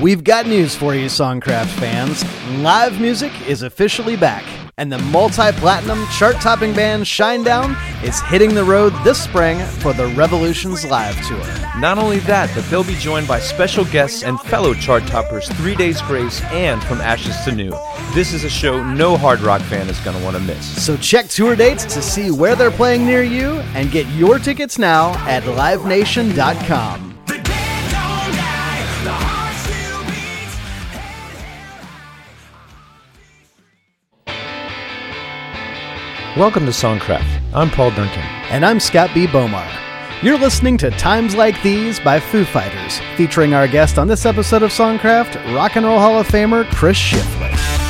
We've got news for you, Songcraft fans. Live music is officially back, and the multi platinum chart topping band Shinedown is hitting the road this spring for the Revolutions Live Tour. Not only that, but they'll be joined by special guests and fellow chart toppers Three Days Grace and From Ashes to New. This is a show no hard rock fan is going to want to miss. So check tour dates to see where they're playing near you and get your tickets now at livenation.com. Welcome to Songcraft. I'm Paul Duncan. And I'm Scott B. Bomar. You're listening to Times Like These by Foo Fighters, featuring our guest on this episode of Songcraft, Rock and Roll Hall of Famer Chris Shiflett.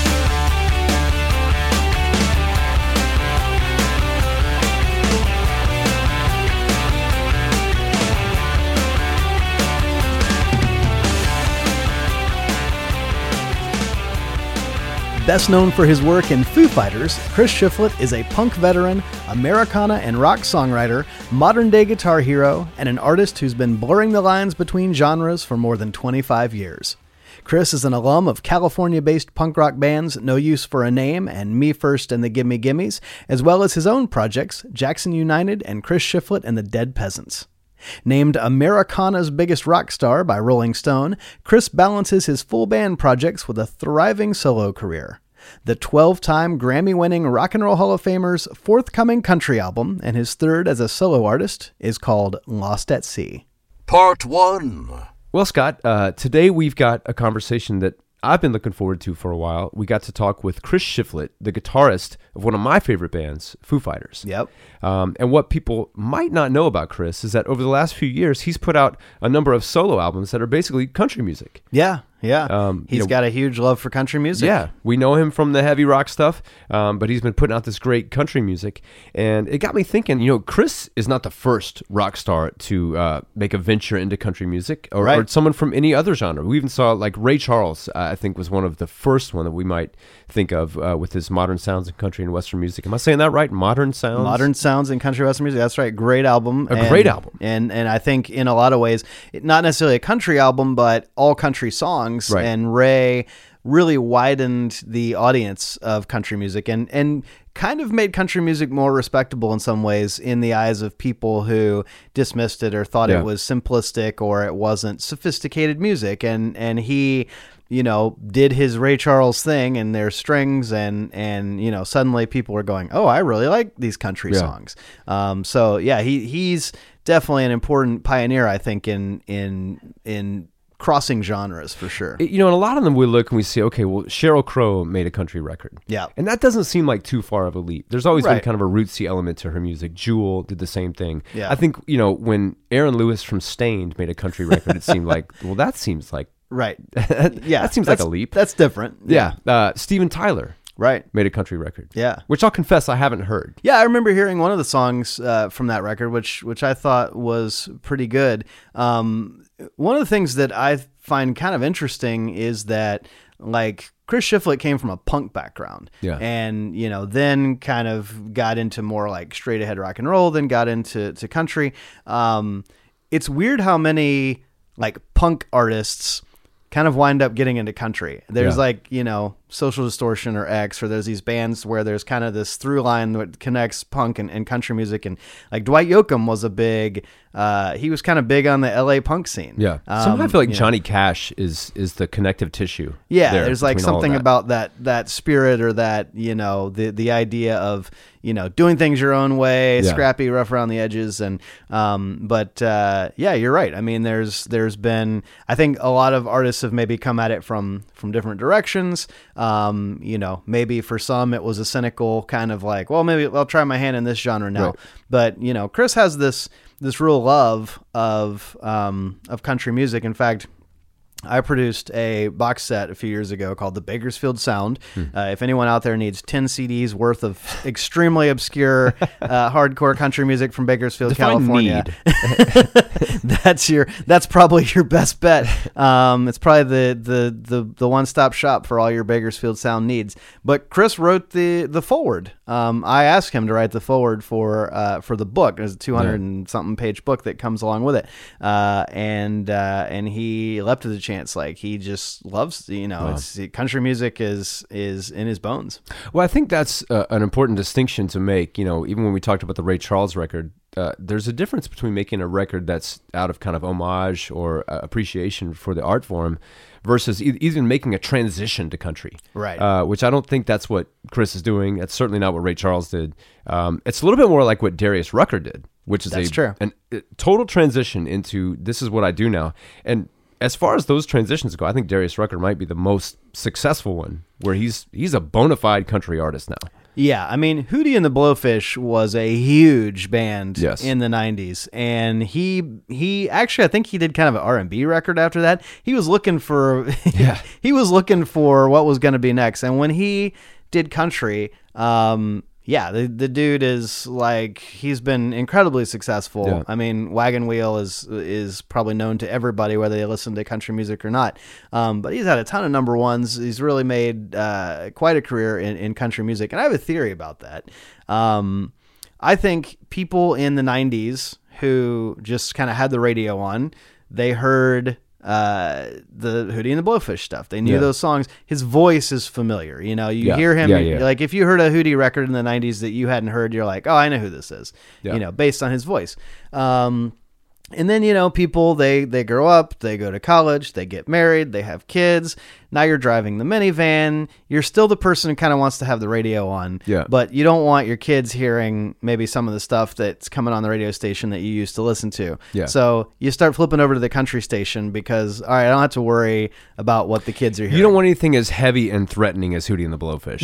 Best known for his work in Foo Fighters, Chris Shiflett is a punk veteran, Americana and rock songwriter, modern day guitar hero, and an artist who's been blurring the lines between genres for more than 25 years. Chris is an alum of California based punk rock bands No Use for a Name and Me First and the Gimme Gimmes, as well as his own projects, Jackson United and Chris Shiflett and the Dead Peasants. Named Americana's biggest rock star by Rolling Stone, Chris balances his full band projects with a thriving solo career. The 12 time Grammy winning Rock and Roll Hall of Famer's forthcoming country album and his third as a solo artist is called Lost at Sea. Part 1. Well, Scott, uh, today we've got a conversation that I've been looking forward to for a while. We got to talk with Chris Shiflett, the guitarist of one of my favorite bands, Foo Fighters. Yep. Um, and what people might not know about Chris is that over the last few years, he's put out a number of solo albums that are basically country music. Yeah, yeah. Um, He's you know- got a huge love for country music. Yeah, we know him from the heavy rock stuff, um, but he's been putting out this great country music, and it got me thinking. You know, Chris is not the first rock star to uh, make a venture into country music, or, or someone from any other genre. We even saw like Ray Charles. Uh, I think was one of the first one that we might think of uh, with his modern sounds in country and western music. Am I saying that right? Modern sounds. Modern sounds in country western music. That's right. Great album. A And- great album. And and I think in a lot of ways, not necessarily a country album, but all country songs. Right. And Ray really widened the audience of country music and and kind of made country music more respectable in some ways in the eyes of people who dismissed it or thought Yeah. it was simplistic or it wasn't sophisticated music and and he you know did his Ray Charles thing and their strings and and you know suddenly people were going oh I really like these country Yeah. songs um so yeah he he's definitely an important pioneer I think in in in crossing genres for sure You know, and a lot of them we look and we see, okay, well, Sheryl Crow made a country record. Yeah. And that doesn't seem like too far of a leap. There's always been kind of a rootsy element to her music. Jewel did the same thing. Yeah. I think, you know, when Aaron Lewis from Staind made a country record, it seemed like, well, that seems like, right yeah that seems like a leap. that's different yeah. Uh, Steven Tyler right made a country record. Yeah. Which I'll confess I haven't heard. Yeah, I remember hearing one of the songs uh, from that record, which which I thought was pretty good. Um, one of the things that I find kind of interesting is that like Chris Shiflett came from a punk background, Yeah. and you know then kind of got into more like straight ahead rock and roll, then got into to country. Um, it's weird how many like punk artists kind of wind up getting into country. There's Yeah. like, you know, Social Distortion or X, or there's these bands where there's kind of this through line that connects punk and, and country music. And like Dwight Yoakam was a big, uh, he was kind of big on the LA punk scene. Yeah. Um, Somehow I feel like you know. Johnny Cash is is the connective tissue. Yeah, there there's like between all of something that. about that that spirit or that you know the the idea of you know doing things your own way, Yeah. scrappy, rough around the edges, and um. But uh, yeah, you're right. I mean, there's there's been I think a lot of artists have maybe come at it from from different directions. Um, you know, maybe for some it was a cynical kind of like, well, maybe I'll try my hand in this genre now. Right. But you know, Chris has this this real love of um of country music. In fact. I produced a box set a few years ago called the Bakersfield Sound. Hmm. Uh, if anyone out there needs 10 CDs worth of extremely obscure uh, hardcore country music from Bakersfield, Define California, that's your that's probably your best bet. Um, it's probably the the the, the one stop shop for all your Bakersfield Sound needs. But Chris wrote the the forward Um, I asked him to write the forward for uh, for the book. There's a 200 and something page book that comes along with it, uh, and uh, and he leapt at the chance. Like he just loves, you know, it's country music is is in his bones. Well, I think that's uh, an important distinction to make. You know, even when we talked about the Ray Charles record, uh, there's a difference between making a record that's out of kind of homage or uh, appreciation for the art form versus e- even making a transition to country. Right. Uh, which I don't think that's what Chris is doing. That's certainly not what Ray Charles did. Um, it's a little bit more like what Darius Rucker did, which is That's a, true. an, a total transition into this is what I do now. And as far as those transitions go, I think Darius Rucker might be the most successful one, where he's he's a bona fide country artist now. Yeah, I mean, Hootie and the Blowfish was a huge band Yes. in the '90s, and he he actually I think he did kind of an R&B record after that. He was looking for Yeah. he was looking for what was going to be next, and when he did country, um, yeah, the the dude is like he's been incredibly successful. Yeah. I mean, Wagon Wheel is is probably known to everybody whether they listen to country music or not. Um, but he's had a ton of number ones. He's really made uh, quite a career in, in country music, and I have a theory about that. Um, I think people in the '90s who just kind of had the radio on, they heard uh, the Hootie and the Blowfish stuff. They knew Yeah. those songs. His voice is familiar. You know, you Yeah. hear him Yeah, like if you heard a Hootie record in the '90s that you hadn't heard, you're like, oh, I know who this is. You know, based on his voice. Um, and then you know people they they grow up they go to college they get married they have kids now you're driving the minivan you're still the person who kind of wants to have the radio on Yeah. but you don't want your kids hearing maybe some of the stuff that's coming on the radio station that you used to listen to Yeah. so you start flipping over to the country station because all right i don't have to worry about what the kids are hearing You don't want anything as heavy and threatening as Hootie and the Blowfish.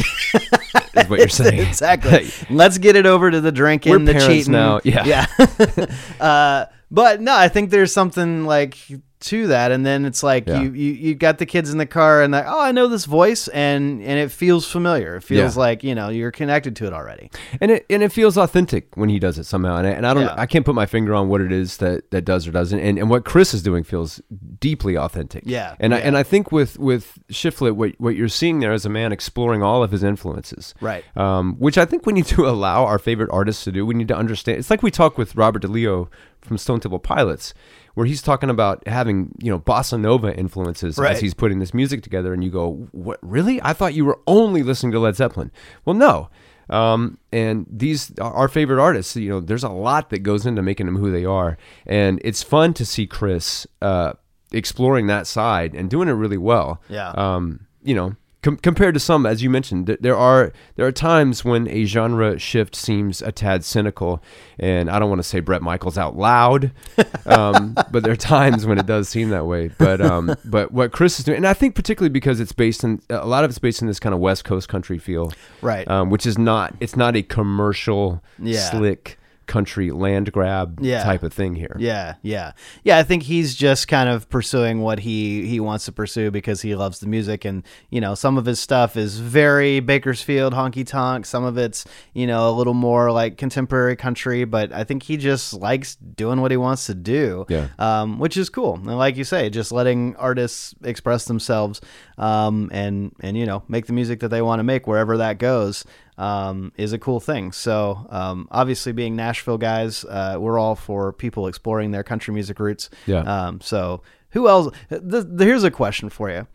is what you're saying. exactly. Let's get it over to the drinking, We're the cheating. now. Yeah. yeah. uh, but no, I think there's something like to that, and then it's like Yeah. you, you you got the kids in the car, and like, oh, I know this voice, and and it feels familiar. It feels Yeah. like you know you're connected to it already. and it and it feels authentic when he does it somehow. And I, and I don't, Yeah. I can't put my finger on what it is that that does or doesn't. And and what Chris is doing feels deeply authentic. Yeah, And I and I think with with Shiflett, what what you're seeing there is a man exploring all of his influences. Right. Um, which I think we need to allow our favorite artists to do. We need to understand. It's like we talk with Robert DeLeo from Stone Temple Pilots, where he's talking about having you know bossa nova influences Right. as he's putting this music together, and you go, "What? Really? I thought you were only listening to Led Zeppelin." Well, no. Um, and these are our favorite artists. You know, there's a lot that goes into making them who they are, and it's fun to see Chris uh, exploring that side and doing it really well. Yeah. Um, you know, com- compared to some, as you mentioned, th- there are there are times when a genre shift seems a tad cynical, and I don't want to say Bret Michaels out loud, um, but there are times when it does seem that way. But um, but what Chris is doing, and I think particularly because it's based in a lot of it's based in this kind of West Coast country feel, Right. Um, which is not it's not a commercial, Yeah. slick country land grab Yeah. type of thing here. Yeah, yeah, yeah. I think he's just kind of pursuing what he he wants to pursue because he loves the music, and you know, some of his stuff is very Bakersfield honky tonk. Some of it's you know a little more like contemporary country, but I think he just likes doing what he wants to do. Yeah. um, which is cool. And like you say, just letting artists express themselves, um, and and you know make the music that they want to make wherever that goes um, is a cool thing. So um, obviously, being Nashville guys, uh, we're all for people exploring their country music roots. Yeah. Um, so who else? Th- th- here's a question for you: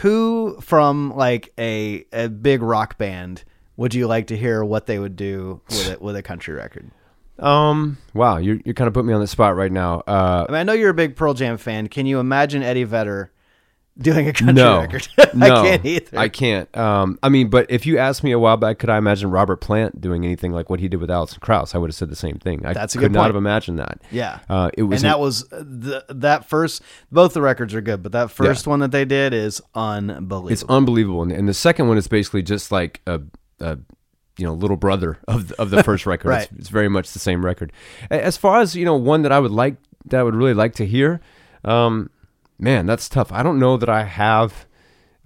Who from like a a big rock band would you like to hear what they would do with it with a country record? Um. Wow. You you kind of put me on the spot right now. Uh. I mean, I know you're a big Pearl Jam fan. Can you imagine Eddie Vedder doing a country no, record? no, I can't either. I can't. Um, I mean, but if you asked me a while back, could I imagine Robert Plant doing anything like what he did with Alison Krauss? I would have said the same thing. I That's a could good not point. have imagined that. Yeah. uh, it was and that was uh, the, that first. Both the records are good, but that first one that they did is unbelievable. it's unbelievable. And, and the second one is basically just like a, a you know little brother of the, of the first record. Right. it's, it's very much the same record. As far as you know, one that I would like that I would really like to hear. Um, man, that's tough. I don't know that I have.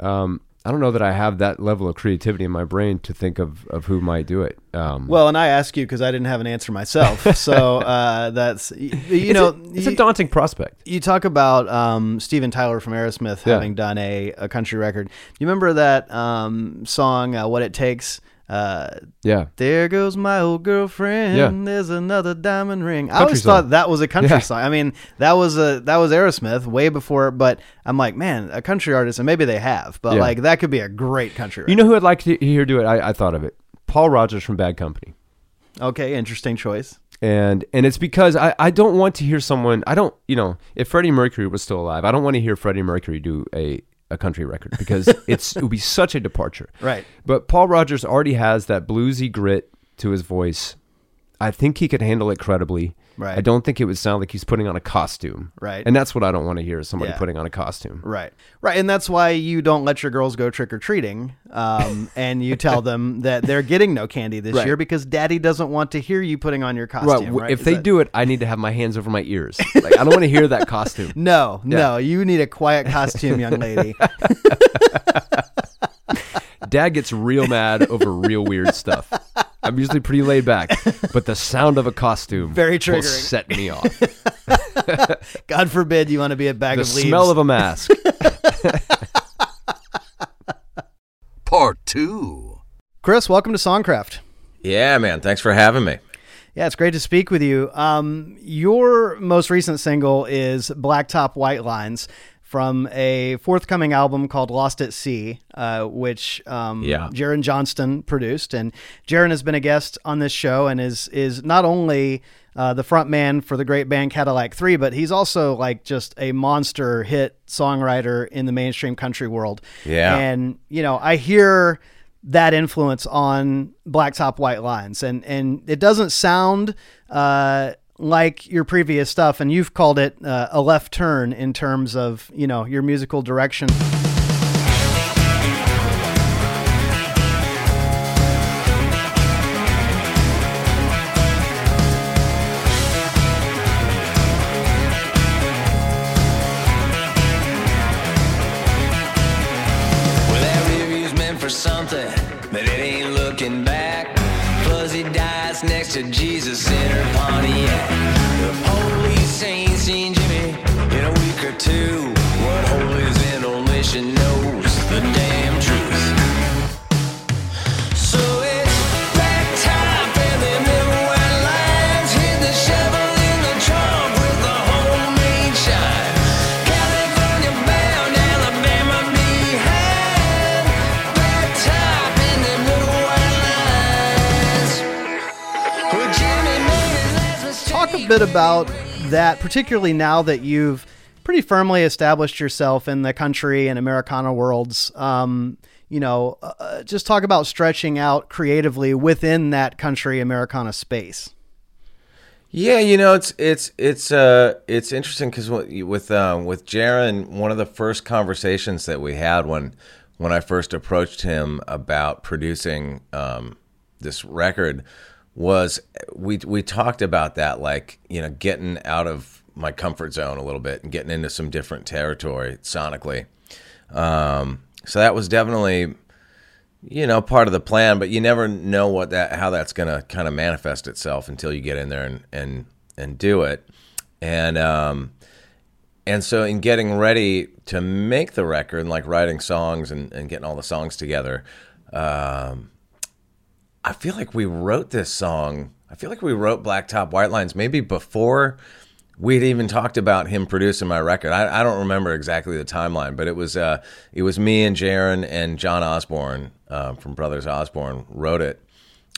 Um, I don't know that I have that level of creativity in my brain to think of, of who might do it. Um, well, and I ask you because I didn't have an answer myself. so uh, that's y- you it's know a, it's you, a daunting prospect. you talk about um, Steven Tyler from Aerosmith Yeah. having done a, a country record. You remember that um, song uh, "What It Takes"? Uh, Yeah. there goes my old girlfriend. Yeah. There's another diamond ring. I always song. thought that was a country Yeah. song. I mean, that was a that was Aerosmith way before. But I'm like, man, a country artist, and maybe they have, but Yeah. like that could be a great country. You know who I'd like to hear do it? I, I thought of it. Paul Rodgers from Bad Company. okay, interesting choice. and and it's because I, I don't want to hear someone I don't you know if Freddie Mercury was still alive I don't want to hear Freddie Mercury do a, a country record because it's it would be such a departure. Right. but Paul Rodgers already has that bluesy grit to his voice. I think he could handle it credibly Right. I don't think it would sound like he's putting on a costume Right. and that's what I don't want to hear is somebody Yeah. putting on a costume Right, right, and that's why you don't let your girls go trick or treating, um, and you tell them that they're getting no candy this Right. year because Daddy doesn't want to hear you putting on your Right, costume. w- right? if Is they that- do it I need to have my hands over my ears like I don't want to hear that costume no, no, you need a quiet costume, young lady. Dad gets real mad over real weird stuff. I'm usually pretty laid back, but the sound of a costume Very will triggering. set me off. God forbid you want to be a bag The of leaves. smell of a mask. Part 2. Chris, welcome to Songcraft. Yeah, man. Thanks for having me. Yeah, it's great to speak with you. Um, your most recent single is Blacktop White Lines from a forthcoming album called Lost at Sea, uh, which um, Yeah. Jaren Johnston produced. And Jaren has been a guest on this show and is is not only uh, the front man for the great band Cadillac 3, but he's also like just a monster hit songwriter in the mainstream country world. Yeah. And, you know, I hear that influence on Blacktop White Lines, and and it doesn't sound uh, like your previous stuff, and you've called it uh, a left turn in terms of you know your musical direction. Well, bit about that, particularly now that you've pretty firmly established yourself in the country and Americana worlds. Um, you know, uh, just talk about stretching out creatively within that country Americana space. Yeah, you know, it's it's it's uh it's interesting because with um, with Jaren, one of the first conversations that we had when when I first approached him about producing um, this record was we we talked about that, like you know, getting out of my comfort zone a little bit and getting into some different territory sonically. Um, so that was definitely you know part of the plan but you never know what that how that's going to kind of manifest itself until you get in there and and and do it and um and so in getting ready to make the record and like writing songs and, and getting all the songs together um i feel like we wrote this song i feel like we wrote blacktop white lines maybe before we'd even talked about him producing my record. I, I don't remember exactly the timeline, but it was uh, it was me and Jaren and John Osborne uh, from Brothers Osborne wrote it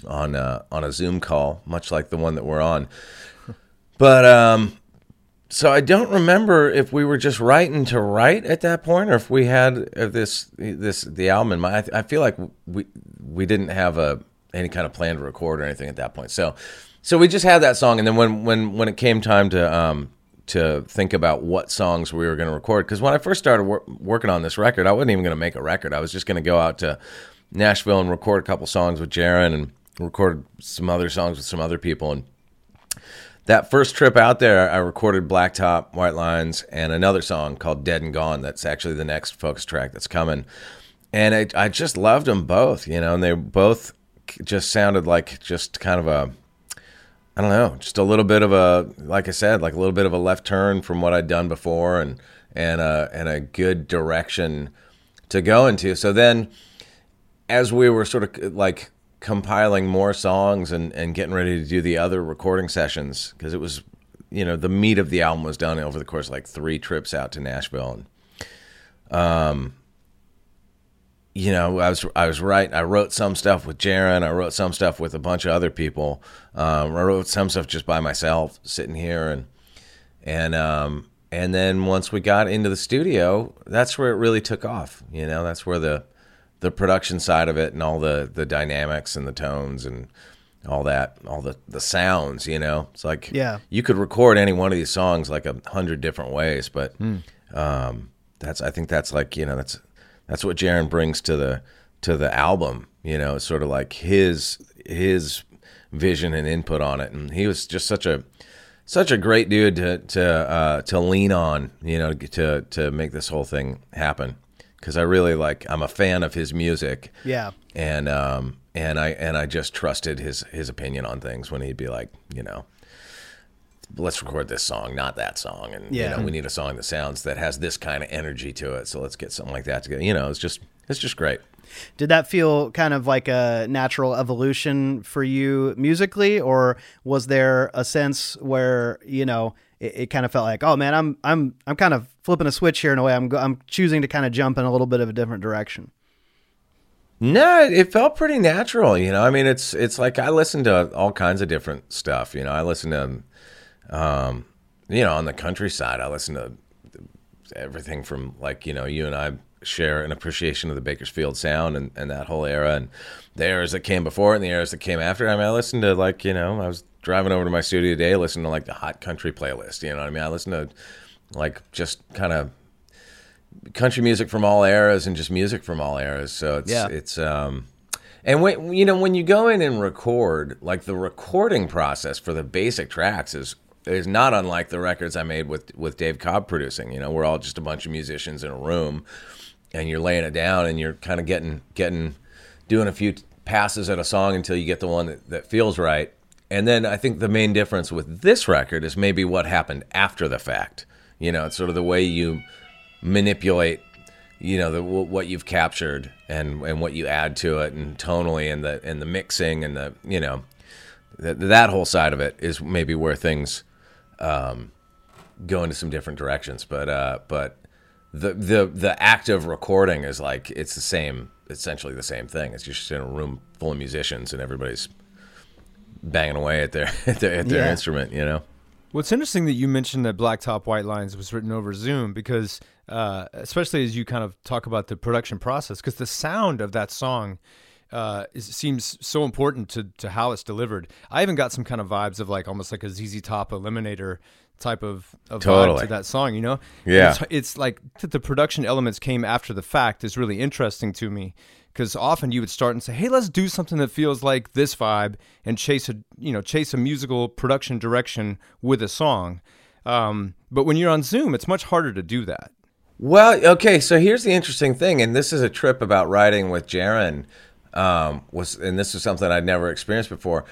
on uh, on a Zoom call, much like the one that we're on. But um, so I don't remember if we were just writing to write at that point, or if we had uh, this this the album in mind. I, I feel like we we didn't have a any kind of plan to record or anything at that point. So so we just had that song, and then when when when it came time to um to think about what songs we were going to record, because when I first started wor- working on this record, I wasn't even going to make a record. I was just going to go out to Nashville and record a couple songs with Jaren and record some other songs with some other people and that first trip out there, I recorded Blacktop, White Lines, and another song called Dead and Gone. That's actually the next focus track that's coming. And I, I just loved them both, you know, and they both just sounded like just kind of a, I don't know, just a little bit of a, like I said, like a little bit of a left turn from what I'd done before and, and, a, and a good direction to go into. So then, as we were sort of like compiling more songs and and getting ready to do the other recording sessions because it was you know the meat of the album was done over the course of like three trips out to Nashville and um, you know, I was I was right. I wrote some stuff with Jaren. I wrote some stuff with a bunch of other people. Um, I wrote some stuff just by myself, sitting here, and and um, and then once we got into the studio, that's where it really took off. You know, that's where the the production side of it and all the the dynamics and the tones and all that, all the the sounds. You know, it's like Yeah. you could record any one of these songs like a hundred different ways, but um, that's I think that's like you know that's that's what Jaren brings to the to the album. You know, sort of like his his vision and input on it, and he was just such a such a great dude to to uh, to lean on. You know, to to make this whole thing happen. Because I really like, I'm a fan of his music Yeah. and um and I and I just trusted his his opinion on things when he'd be like, you know, let's record this song, not that song, and Yeah. you know, we need a song that sounds that has this kind of energy to it, so let's get something like that together. You know, it's just it's just great. Did that feel kind of like a natural evolution for you musically, or was there a sense where you know it, it kind of felt like, oh man, I'm I'm I'm kind of flipping a switch here in a way. I'm go- I'm choosing to kind of jump in a little bit of a different direction. No, it felt pretty natural. You know, I mean, it's it's like I listen to all kinds of different stuff. You know, I listen to, um, you know, on the countryside, I listen to everything from like you know, you and I share an appreciation of the Bakersfield sound and, and that whole era, and the eras that came before it and the eras that came after. I mean, I listened to like you know, I was driving over to my studio today, listening to like the hot country playlist. You know what I mean? I listen to like just kind of country music from all eras and just music from all eras. So it's Yeah. it's um and when you know when you go in and record, like the recording process for the basic tracks is is not unlike the records I made with with Dave Cobb producing. You know, we're all just a bunch of musicians in a room and you're laying it down and you're kind of getting getting doing a few passes at a song until you get the one that, that feels right. And then I think the main difference with this record is maybe what happened after the fact. You know, it's sort of the way you manipulate you know the what you've captured and and what you add to it and tonally and the and the mixing and the you know that that whole side of it is maybe where things um, go into some different directions but uh but the the the act of recording is like it's the same essentially the same thing it's just in a room full of musicians and everybody's banging away at their at their, at their Yeah. instrument you know Well, it's interesting that you mentioned that Blacktop White Lines was written over Zoom because, uh, especially as you kind of talk about the production process, because the sound of that song uh, is, seems so important to, to how it's delivered. I even got some kind of vibes of like almost like a ZZ Top Eliminator type of, of vibe Totally. to that song, you know? Yeah. It's, it's like that the production elements came after the fact is really interesting to me because often you would start and say, "Hey, let's do something that feels like this vibe," and chase a you know chase a musical production direction with a song. Um, but when you're on Zoom, it's much harder to do that. Well, okay, so here's the interesting thing, and this is a trip about writing with Jaren. Um, was and this is something I'd never experienced before.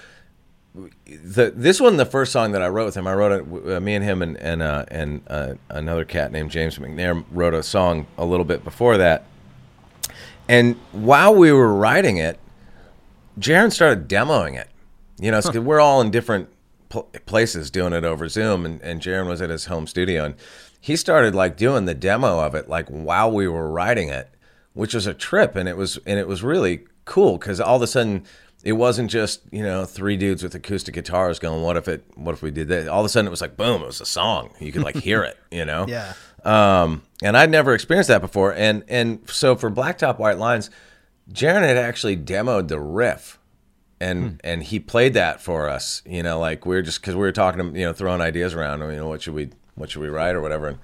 The this one, the first song that I wrote with him, I wrote it. Uh, me and him and and uh, and uh, another cat named James McNair wrote a song a little bit before that. And while we were writing it, Jaren started demoing it. You know, 'cause we're all in different pl- places doing it over Zoom, and, and Jaren was at his home studio, and he started like doing the demo of it like while we were writing it, which was a trip, and it was and it was really cool because all of a sudden it wasn't just you know three dudes with acoustic guitars going, what if it, what if we did that? All of a sudden it was like boom, it was a song. You could like hear it, you know. Yeah. Um, and I'd never experienced that before. And and so for Blacktop White Lines, Jaren had actually demoed the riff, and and he played that for us. You know, like we were just because we were talking, you know, throwing ideas around. You know, what should we what should we write or whatever. And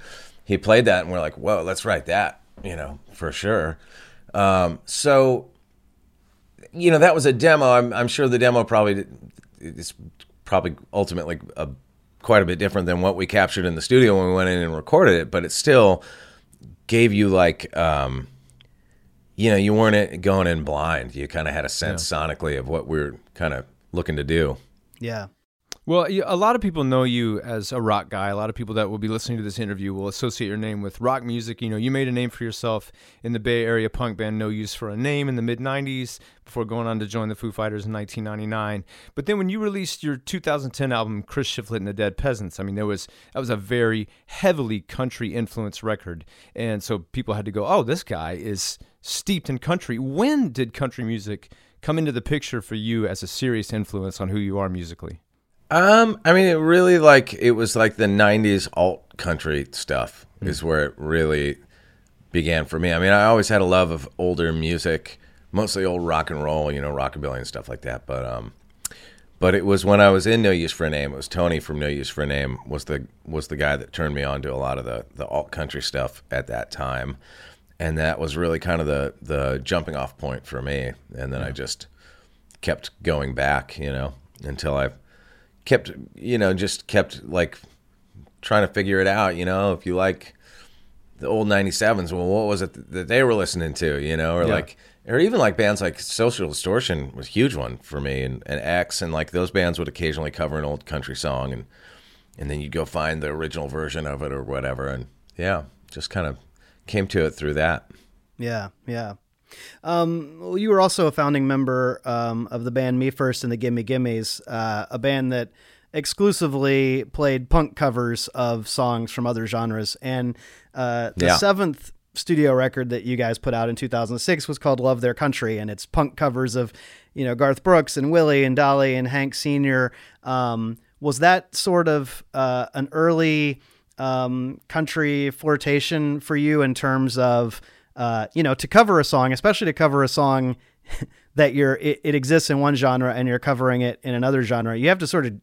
he played that, and we're like, whoa, let's write that. You know, for sure. Um, so you know that was a demo. I'm, I'm sure the demo probably is probably ultimately a, quite a bit different than what we captured in the studio when we went in and recorded it, but it still gave you like um, you know you weren't going in blind. You kind of had a sense sonically of what we are kind of looking to do. Yeah. Well, a lot of people know you as a rock guy. A lot of people that will be listening to this interview will associate your name with rock music. You know, you made a name for yourself in the Bay Area punk band No Use for a Name in the mid 90s before going on to join the Foo Fighters in 1999. But then when you released your 2010 album Chris Shiflett and the Dead Peasants, I mean, there was that was a very heavily country influenced record. And so people had to go, "Oh, this guy is steeped in country." When did country music come into the picture for you as a serious influence on who you are musically? Um, I mean, it really like it was like the '90s alt country stuff is where it really began for me. I mean, I always had a love of older music, mostly old rock and roll, you know, rockabilly and stuff like that. But um, but it was when I was in No Use for a Name. It was Tony from No Use for a Name was the was the guy that turned me on to a lot of the the alt country stuff at that time, and that was really kind of the the jumping off point for me. And then I just kept going back, you know, until I kept you know just kept like trying to figure it out you know if you like the old 97s well what was it that they were listening to you know or Yeah. like or even like bands like social distortion was a huge one for me and, and x and like those bands would occasionally cover an old country song and and then you'd go find the original version of it or whatever and yeah just kind of came to it through that Yeah, yeah. Um, well, you were also a founding member um, of the band Me First and the Gimme Gimmes, uh, a band that exclusively played punk covers of songs from other genres. And uh, the Yeah. seventh studio record that you guys put out in 2006 was called Love Their Country, and it's punk covers of, you know, Garth Brooks and Willie and Dolly and Hank Sr. Um, was that sort of uh, an early um, country flirtation for you in terms of uh, you know to cover a song, especially to cover a song that you're it, it exists in one genre and you're covering it in another genre. You have to sort of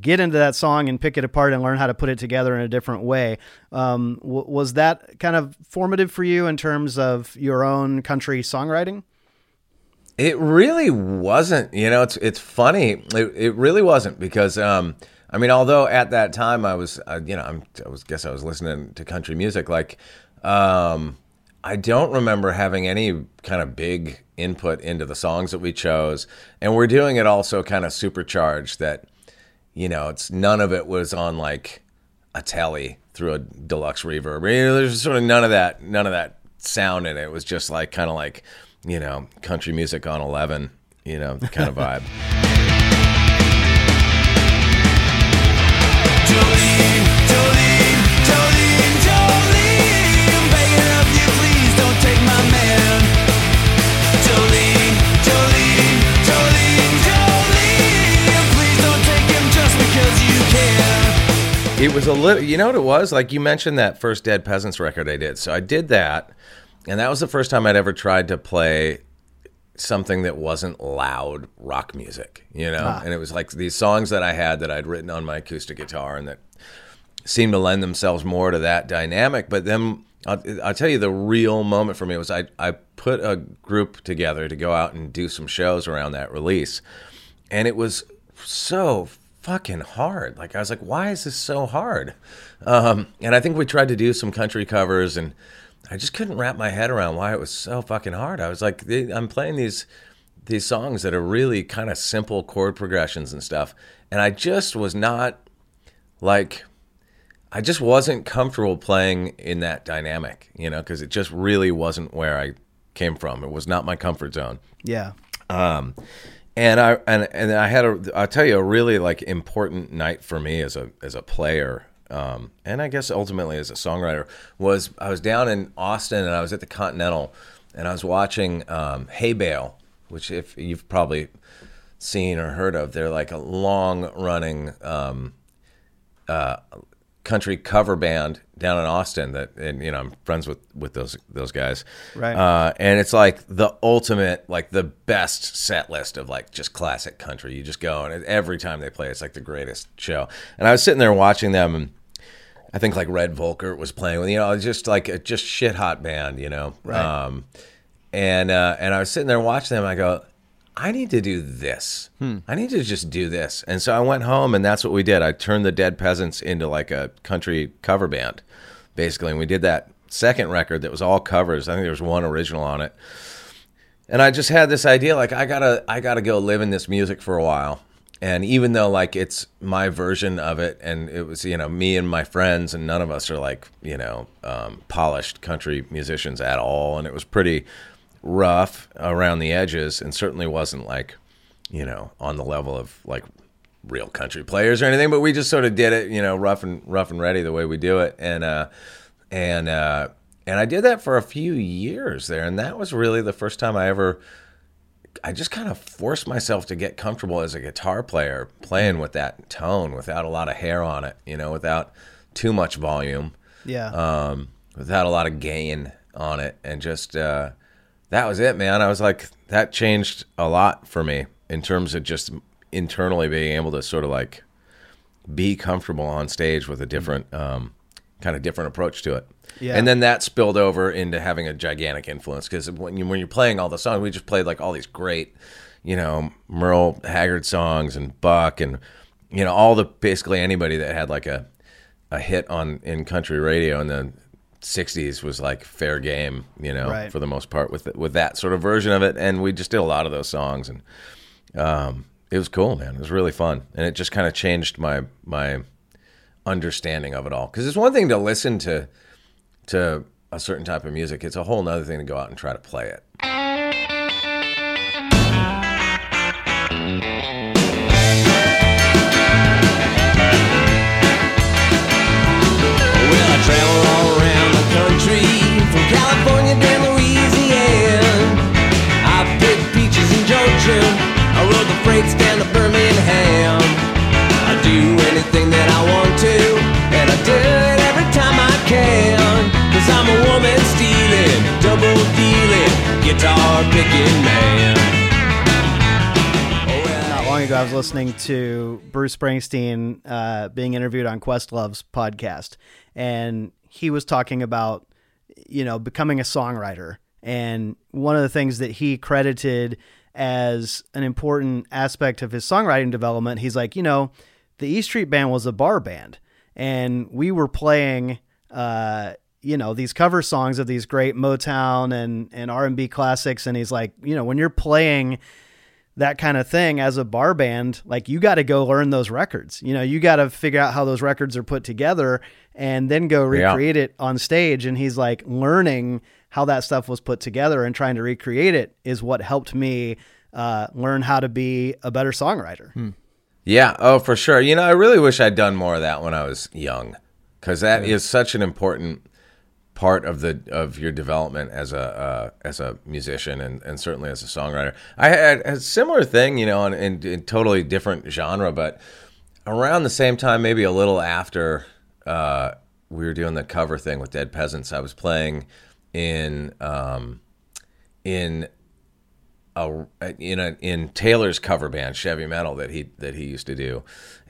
get into that song and pick it apart and learn how to put it together in a different way. Um, w- was that kind of formative for you in terms of your own country songwriting? It really wasn't. You know, it's it's funny. It, it really wasn't because um, I mean, although at that time I was, uh, you know, I'm, I was guess I was listening to country music. Like, um, I don't remember having any kind of big input into the songs that we chose, and we're doing it also kind of supercharged. That you know, it's none of it was on like a telly through a deluxe reverb. You know, there's sort of none of that, none of that sound in it. It was just like kind of like, you know, country music on 11, you know, kind of vibe. it was a little, you know what it was? Like you mentioned that first Dead Peasants record I did. So I did that, and that was the first time I'd ever tried to play something that wasn't loud rock music, you know? Ah. And it was like these songs that I had that I'd written on my acoustic guitar and that seemed to lend themselves more to that dynamic. But then I'll, I'll tell you the real moment for me was I, I put a group together to go out and do some shows around that release. And it was so fucking hard. Like I was like, why is this so hard? Um, and I think we tried to do some country covers and I just couldn't wrap my head around why it was so fucking hard. I was like, I'm playing these these songs that are really kind of simple chord progressions and stuff, and I just was not like I just wasn't comfortable playing in that dynamic, you know, because it just really wasn't where I came from. It was not my comfort zone. Yeah. Um, and I and and I had a I'll tell you a really like important night for me as a as a player. Um, and I guess ultimately as a songwriter was I was down in Austin and I was at the Continental and I was watching um, Heybale, which if you've probably seen or heard of, they're like a long running um, uh, country cover band down in Austin that and you know I'm friends with with those those guys. Right. Uh, and it's like the ultimate like the best set list of like just classic country. You just go and every time they play it's like the greatest show. And I was sitting there watching them and I think like Redd Volkaert was playing with you know just like a just shit hot band, you know. Right. Um and uh, and I was sitting there watching them. I go, I need to do this. I need to just do this. And so I went home, and that's what we did. I turned the Dead Peasants into like a country cover band, basically. And we did that second record that was all covers. I think there was one original on it. And I just had this idea, like I gotta, I gotta go live in this music for a while. and even though like it's my version of it, and it was you know me and my friends, and none of us are like you know um, polished country musicians at all, and it was pretty rough around the edges, and certainly wasn't like you know on the level of like real country players or anything, but we just sort of did it, you know, rough and rough and ready the way we do it, and uh, and uh, and I did that for a few years there, and that was really the first time I ever. I just kind of forced myself to get comfortable as a guitar player, playing with that tone without a lot of hair on it, you know, without too much volume, Yeah. um, without a lot of gain on it, and just uh, that was it, man. I was like, that changed a lot for me in terms of just internally being able to sort of like be comfortable on stage with a different um, kind of different approach to it. Yeah. And then that spilled over into having a gigantic influence because when you when you're playing all the songs, we just played like all these great, you know, Merle Haggard songs and Buck and you know all the basically anybody that had like a a hit on in country radio in the 60s was like fair game, you know, Right. for the most part with with that sort of version of it. And we just did a lot of those songs and um it was cool, man. It was really fun. And it just kind of changed my my understanding of it all. Because it's one thing to listen to to a certain type of music. It's a whole other thing to go out and try to play it down to Birmingham. I do anything that I want to, and I do it every time I can. Cause I'm a woman stealing, double dealing, guitar picking man. Oh, Not long ago, I was listening to Bruce Springsteen uh, being interviewed on Questlove's podcast, and he was talking about, you know, becoming a songwriter. And one of the things that he credited as an important aspect of his songwriting development, he's like, you know, the E Street Band was a bar band, and we were playing, uh, you know, these cover songs of these great Motown and and R and B classics. And he's like, you know, when you're playing that kind of thing as a bar band, like you got to go learn those records. You know, you got to figure out how those records are put together and then go Yeah. recreate it on stage. And he's like, learning how that stuff was put together and trying to recreate it is what helped me uh, learn how to be a better songwriter. yeah. Oh for sure. You know i really wish i'd done more of that when i was young because that is such an important part of the of your development as a uh, as a musician and, and certainly as a songwriter. I had a similar thing you know in, in, in totally different genre but around the same time maybe a little after uh, we were doing the cover thing with dead peasants i was playing in um, in a in a in Taylor's cover band Chevy Metal that he that he used to do,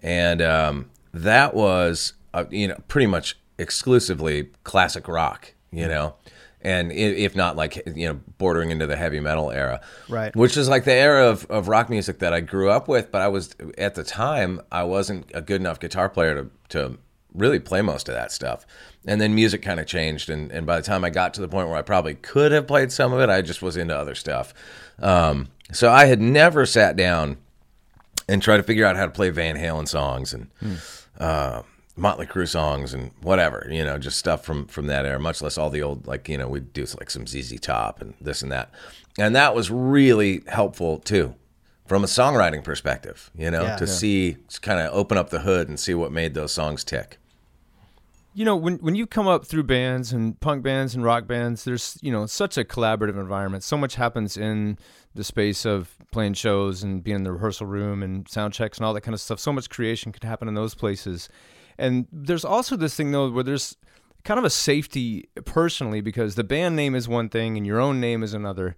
and um, that was uh, you know pretty much exclusively classic rock, you know, and if not like you know bordering into the heavy metal era, Right. Which is like the era of, of rock music that I grew up with, but I was at the time I wasn't a good enough guitar player to to really play most of that stuff. And then music kind of changed, and, and by the time I got to the point where I probably could have played some of it, I just was into other stuff. Um, so I had never sat down and tried to figure out how to play Van Halen songs and uh, Motley Crue songs and whatever, you know, just stuff from from that era. Much less all the old like you know we'd do like some ZZ Top and this and that, and that was really helpful too, from a songwriting perspective. You know, Yeah. to Yeah. see kind of open up the hood and see what made those songs tick. You know, when when you come up through bands and punk bands and rock bands, there's you know such a collaborative environment. So much happens in the space of playing shows and being in the rehearsal room and sound checks and all that kind of stuff. So much creation could happen in those places. And there's also this thing though where there's kind of a safety personally because the band name is one thing and your own name is another.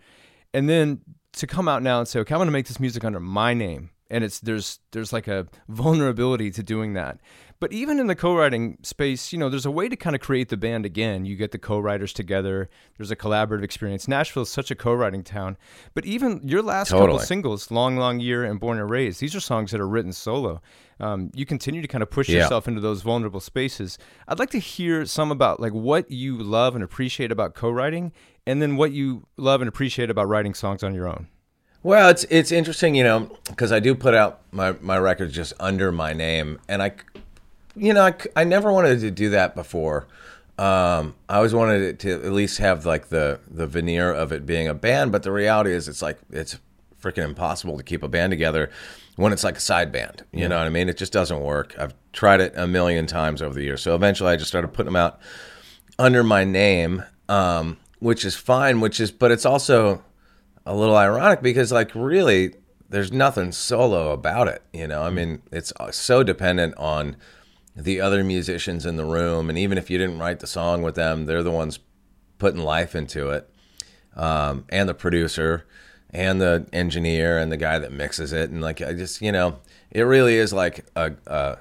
And then to come out now and say, okay, I'm going to make this music under my name, and it's there's there's like a vulnerability to doing that. But even in the co-writing space, you know, there's a way to kind of create the band again. You get the co-writers together. There's a collaborative experience. Nashville is such a co-writing town. But even your last couple singles, "Long Long Year" and "Born and Raised," these are songs that are written solo. Um, you continue to kind of push Yeah. yourself into those vulnerable spaces. I'd like to hear some about like what you love and appreciate about co-writing, and then what you love and appreciate about writing songs on your own. Well, it's it's interesting, you know, because I do put out my my records just under my name, and I, you know, I never wanted to do that before. Um, I always wanted it to at least have like the the veneer of it being a band, but the reality is, it's like it's freaking impossible to keep a band together when it's like a side band. You know what I mean? It just doesn't work. I've tried it a million times over the years, so eventually I just started putting them out under my name, um, which is fine. Which is, but it's also a little ironic because, like, really, there's nothing solo about it. You know, I mean, it's so dependent on the other musicians in the room, and even if you didn't write the song with them, they're the ones putting life into it, um, and the producer, and the engineer, and the guy that mixes it, and like, I just, you know, it really is like a, a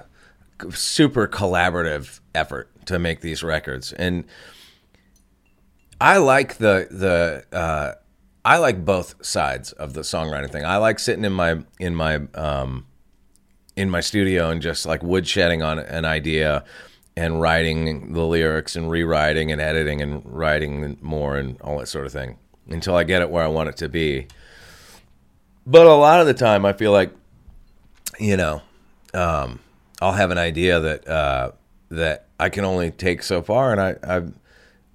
super collaborative effort to make these records, and I like the the uh, I like both sides of the songwriting thing. I like sitting in my in my um, in my studio and just like woodshedding on an idea and writing the lyrics and rewriting and editing and writing more and all that sort of thing until I get it where I want it to be. But a lot of the time, I feel like you know um, I'll have an idea that uh, that I can only take so far, and I, I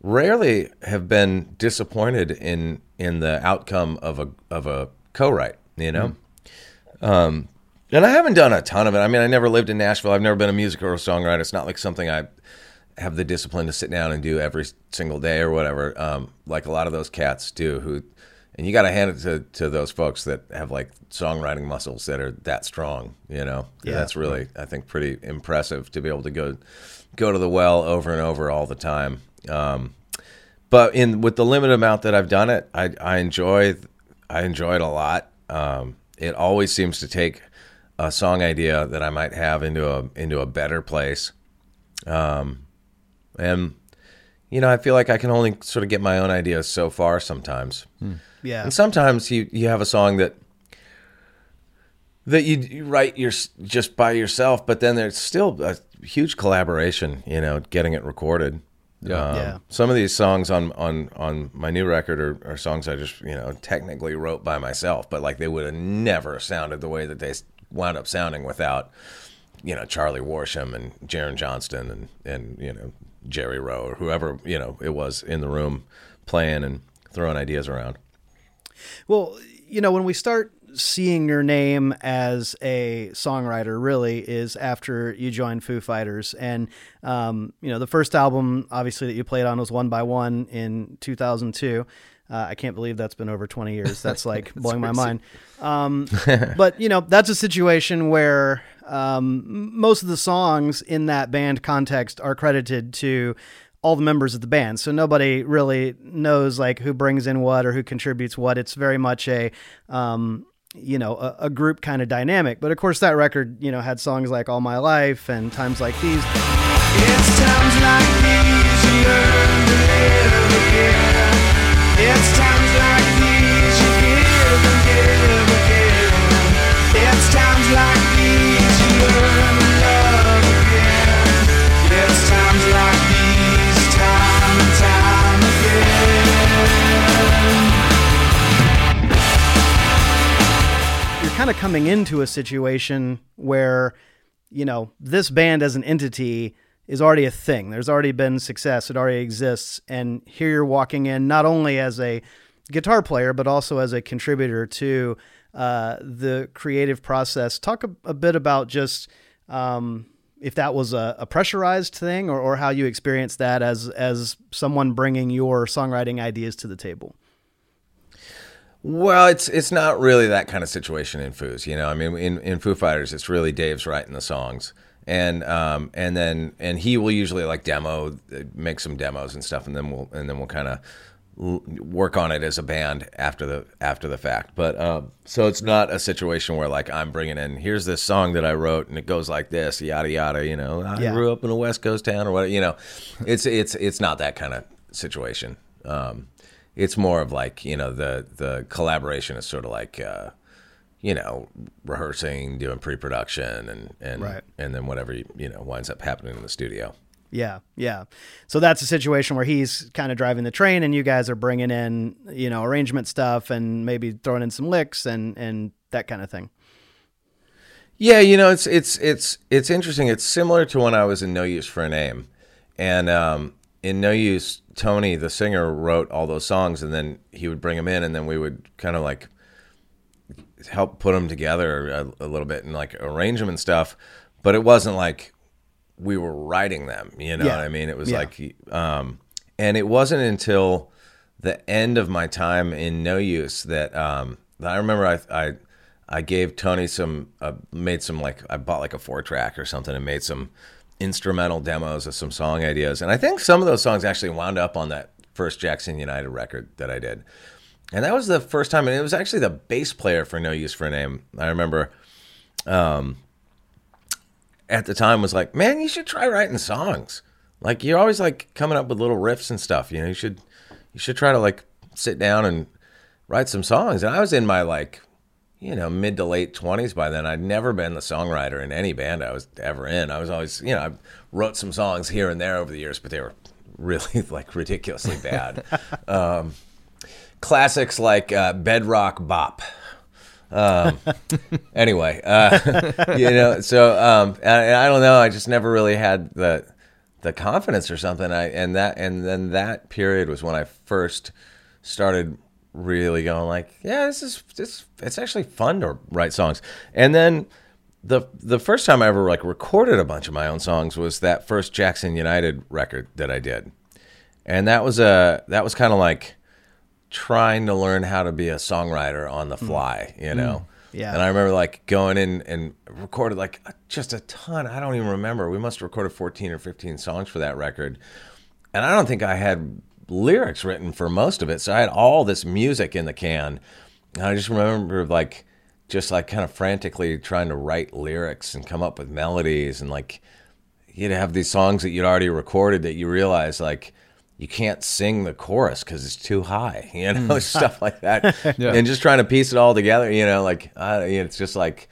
rarely have been disappointed in in the outcome of a of a co-write. You know, um, and I haven't done a ton of it. I mean, I never lived in Nashville. I've never been a music or a songwriter. It's not like something I have the discipline to sit down and do every single day or whatever. Um, like a lot of those cats do. Who, and you got to hand it to to those folks that have like songwriting muscles that are that strong. You know, Yeah. that's really I think pretty impressive to be able to go go to the well over and over all the time. Um, but in with the limited amount that I've done it, I, I enjoy I enjoy it a lot. Um, it always seems to take a song idea that I might have into a into a better place. Um, and you know, I feel like I can only sort of get my own ideas so far sometimes. Yeah. And sometimes you you have a song that that you, you write your just by yourself, but then there's still a huge collaboration. You know, getting it recorded. Yeah. Yeah. Some of these songs on on on my new record are, are songs I just you know technically wrote by myself, but like they would have never sounded the way that they wound up sounding without you know Charlie Worsham and Jaren Johnston and and you know Jerry Roe or whoever you know it was in the room playing and throwing ideas around. Well, you know, when we start seeing your name as a songwriter, really is after you joined Foo Fighters, and um, you know, the first album obviously that you played on was One by One in 2002. Uh, I can't believe that's been over 20 years. That's like blowing my mind. Um, but you know, that's a situation where um, most of the songs in that band context are credited to all the members of the band. So nobody really knows like who brings in what or who contributes what. It's very much a, um, you know, a, a group kind of dynamic. But of course, that record, you know, had songs like All My Life and Times Like These. It's times like these you learn to live again. Kind of coming into a situation where, you know, this band as an entity is already a thing. There's already been success. It already exists. And here you're walking in not only as a guitar player, but also as a contributor to uh, the creative process. Talk a, a bit about just um, if that was a, a pressurized thing or, or how you experienced that as, as someone bringing your songwriting ideas to the table. Well, it's it's not really that kind of situation in Foos. You know, I mean, in, in Foo Fighters, it's really Dave's writing the songs, and um, and then and he will usually like demo, make some demos and stuff, and then we'll and then we'll kind of work on it as a band after the after the fact. But um, so it's not a situation where like I'm bringing in here's this song that I wrote and it goes like this, yada yada. You know, I Yeah. grew up in a West Coast town or what. You know, it's it's it's not that kind of situation. Um, it's more of like you know the the collaboration is sort of like uh, you know rehearsing, doing pre-production, and and Right. and then whatever you, know winds up happening in the studio. Yeah, yeah. So that's a situation where he's kind of driving the train, and you guys are bringing in, you know, arrangement stuff and maybe throwing in some licks and and that kind of thing. Yeah, you know, it's it's it's it's interesting. It's similar to when I was in No Use for a Name, and um, in No Use, Tony, the singer, wrote all those songs, and then he would bring them in, and then we would kind of like help put them together a, a little bit and like arrange them and stuff. But it wasn't like we were writing them. You know Yeah. what I mean? It was Yeah. like, um, and it wasn't until the end of my time in No Use that um, that I remember I I I gave Tony some uh, made some like I bought like a four track or something and made some instrumental demos of some song ideas, and I think some of those songs actually wound up on that first Jackson United record that I did. And that was the first time, and it was actually the bass player for No Use for a Name. I remember um, at the time was like, man, you should try writing songs. Like you're always like coming up with little riffs and stuff. You know, you should you should try to like sit down and write some songs. And I was in my like, you know, mid to late twenties by then. I'd never been the songwriter in any band I was ever in. I was always, you know, I wrote some songs here and there over the years, but they were really like ridiculously bad. um, classics like uh, Bedrock Bop. Um, anyway, uh, you know, so um, and I don't know. I just never really had the the confidence or something. I and that and then that period was when I first started really going like, yeah, this is this. It's actually fun to write songs. And then the the first time I ever like recorded a bunch of my own songs was that first Jackson United record that I did, and that was a that was kind of like trying to learn how to be a songwriter on the mm. fly, you mm. know. Yeah. And I remember like going in and recorded like just a ton. I don't even remember. We must have recorded 14 or 15 songs for that record. And I don't think I had lyrics written for most of it. So I had all this music in the can. And I just remember like just like kind of frantically trying to write lyrics and come up with melodies and like you'd have these songs that you'd already recorded that you realize like you can't sing the chorus because it's too high, you know, stuff like that. Yeah. And just trying to piece it all together, you know, like uh, it's just like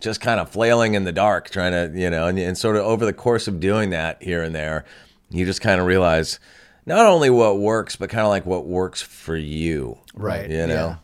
just kind of flailing in the dark, trying to, you know, and, and sort of over the course of doing that here and there, you just kind of realize not only what works, but kind of like what works for you, Right, You know.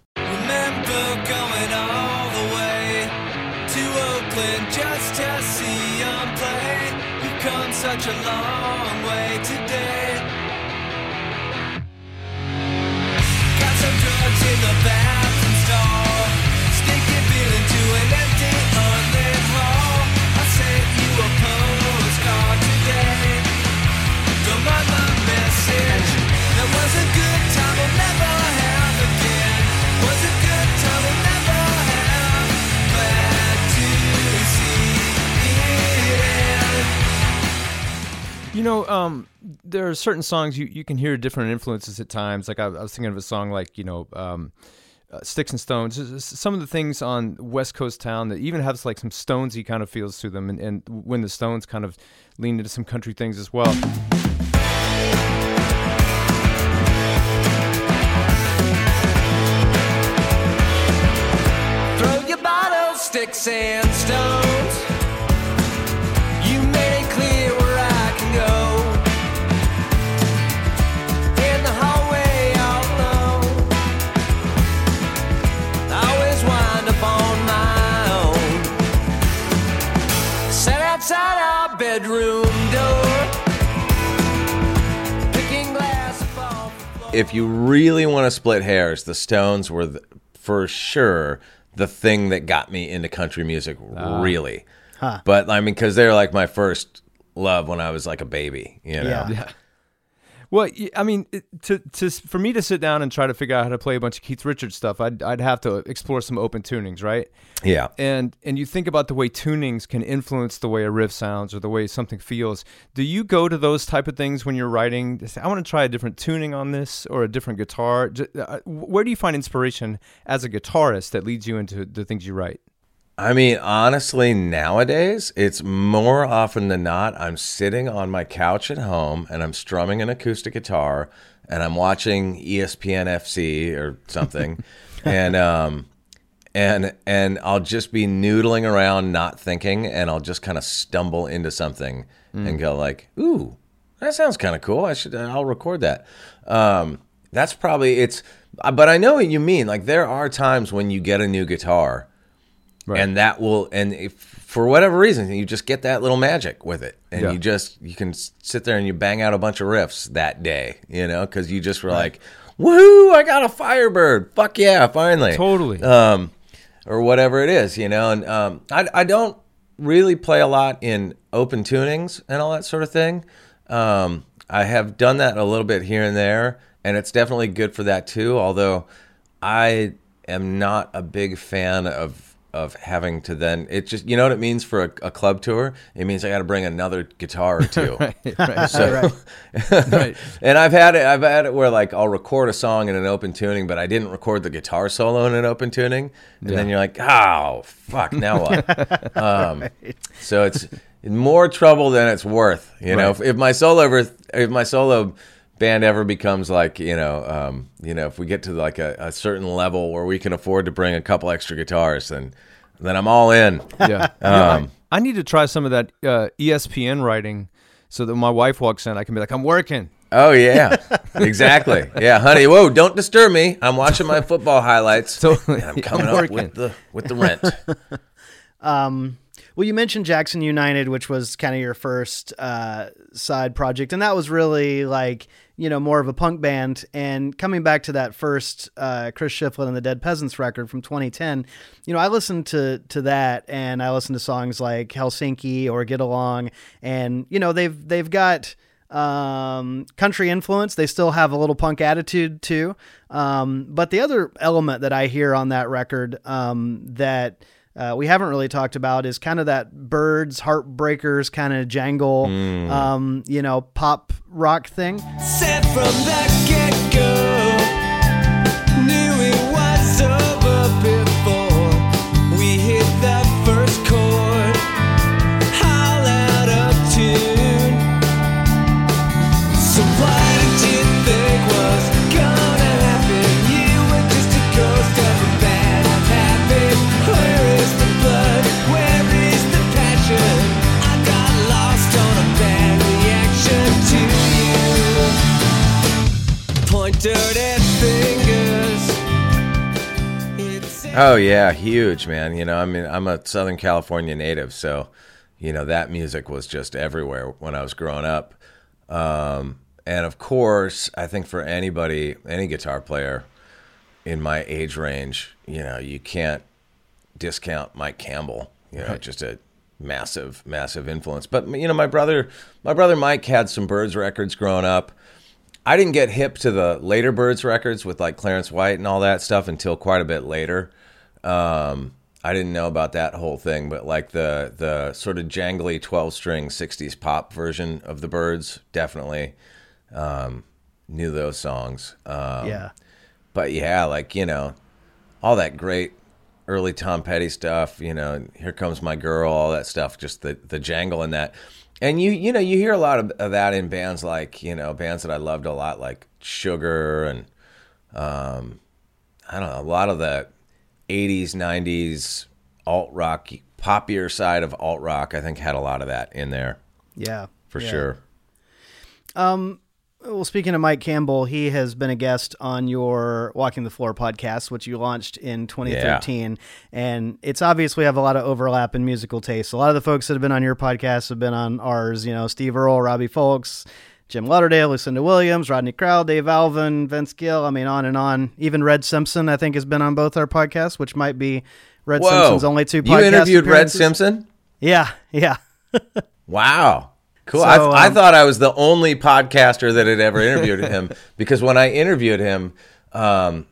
You know, um, there are certain songs you, you can hear different influences at times. Like I, I was thinking of a song like you know, um, uh, Sticks and Stones. Some of the things on West Coast Town that even has like some Stonesy kind of feels to them, and, and when the Stones kind of lean into some country things as well. Throw your bottles, sticks and stones. If you really want to split hairs, the Stones were the, for sure the thing that got me into country music, ah. really. But I mean, because they're like my first love when I was like a baby, you know. Yeah. Well, I mean, to to for me to sit down and try to figure out how to play a bunch of Keith Richards stuff, I'd I'd have to explore some open tunings, right? Yeah. and and you think about the way tunings can influence the way a riff sounds or the way something feels do you go to those type of things when you're writing i want to try a different tuning on this or a different guitar uh, where do you find inspiration as a guitarist that leads you into the things you write I mean, honestly, nowadays, it's more often than not, I'm sitting on my couch at home and I'm strumming an acoustic guitar and I'm watching ESPN FC or something. and, um, and, and I'll just be noodling around, not thinking, and I'll just kind of stumble into something and go like, ooh, that sounds kind of cool. I should. I'll record that. Um, that's probably it's. But I know what you mean. Like there are times when you get a new guitar, and that will and if for whatever reason you just get that little magic with it, and Yeah. you just you can sit there and you bang out a bunch of riffs that day, you know, because you just were like, "Woohoo! I got a Firebird! Fuck yeah! Finally!" Totally. um, or whatever it is, you know. And um, I, I don't really play a lot in open tunings and all that sort of thing. Um, I have done that a little bit here and there, and it's definitely good for that too. Although I am not a big fan of of having to then it just you know what it means for a, a club tour. It means I got to bring another guitar or two. So, Right. and I've had it. I've had it where like I'll record a song in an open tuning, but I didn't record the guitar solo in an open tuning, and then you're like, oh fuck, now what? um, So it's more trouble than it's worth. You know, if, if my solo ever, if my solo band ever becomes like you know, um, you know, if we get to like a, a certain level where we can afford to bring a couple extra guitars, then then I'm all in. Yeah. Um, I need to try some of that uh, ESPN writing so that when my wife walks in, I can be like, I'm working. Oh yeah, exactly. Yeah, honey. Whoa, don't disturb me. I'm watching my football highlights. Totally. I'm coming I'm up with the with the rent. Um, well, you mentioned Jackson United, which was kind of your first uh, side project, and that was really like you know more of a punk band. And coming back to that first uh, Chris Shiflett and the Dead Peasants record from 2010, you know I listened to to that, and I listened to songs like Helsinki or Get Along, and you know they've they've got um, country influence. They still have a little punk attitude too. Um, but the other element that I hear on that record um, that uh, we haven't really talked about is kind of that Byrds, heartbreakers kind of jangle, um, you know, pop rock thing. Said from the get go, Oh yeah, huge man. You know, I mean, I'm a Southern California native, so you know that music was just everywhere when I was growing up. Um, and of course, I think for anybody, any guitar player in my age range, you know, you can't discount Mike Campbell. You know, just a massive, massive influence. But you know, my brother, my brother Mike had some Byrds records growing up. I didn't get hip to the later Byrds records with like Clarence White and all that stuff until quite a bit later. Um, I didn't know about that whole thing, but like the the sort of jangly twelve string '60s pop version of the Byrds, definitely um, knew those songs. Um, yeah. but yeah, like you know, all that great early Tom Petty stuff. You know, here comes my girl, all that stuff. Just the the jangle in that, and you you know you hear a lot of, of that in bands like you know bands that I loved a lot like Sugar and um, I don't know a lot of the '80s '90s alt rock poppier side of alt rock. I think had a lot of that in there Yeah. for Yeah. sure. Um, well, speaking of Mike Campbell, he has been a guest on your Walking the Floor podcast, which you launched in 2013. And it's obvious we have a lot of overlap in musical tastes. A lot of the folks that have been on your podcast have been on ours, you know, Steve Earle, Robbie Fulks, Jim Lauderdale, Lucinda Williams, Rodney Crowell, Dave Alvin, Vince Gill. I mean, on and on. Even Red Simpson, I think, has been on both our podcasts, which might be Red Whoa! Simpson's only two You interviewed Red. Simpson. Yeah, yeah. Wow. Cool. So, I, I um, thought I was the only podcaster that had ever interviewed him because when I interviewed him, um,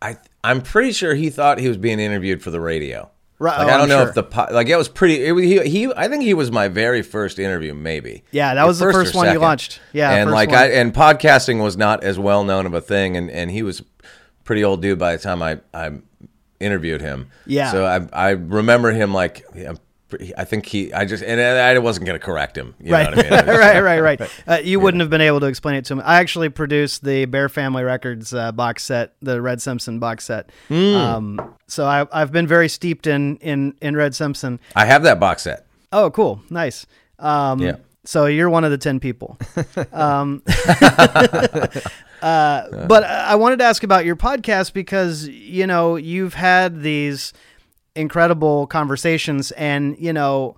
I I'm pretty sure he thought he was being interviewed for the radio. Right, Like oh, I don't I'm know sure. if the po- like it was pretty. It was, he, he I think he was my very first interview, maybe. Yeah, that was the first one you launched. Yeah, and first like one. I and podcasting was not as well known of a thing, and and he was pretty old dude by the time I I interviewed him. Yeah. So I I remember him like. I'm I think he, I just, and I wasn't going to correct him. You right, know what I mean? I was- right, right, right. Uh, you wouldn't have been able to explain it to him. I actually produced the Bear Family Records uh, box set, the Red Simpson box set. Hmm. Um, so I, I've been very steeped in in in Red Simpson. I have that box set. Oh, cool, nice. Um, Yeah. So you're one of the 10 people. um, uh, but I wanted to ask about your podcast because, you know, you've had these incredible conversations and, you know,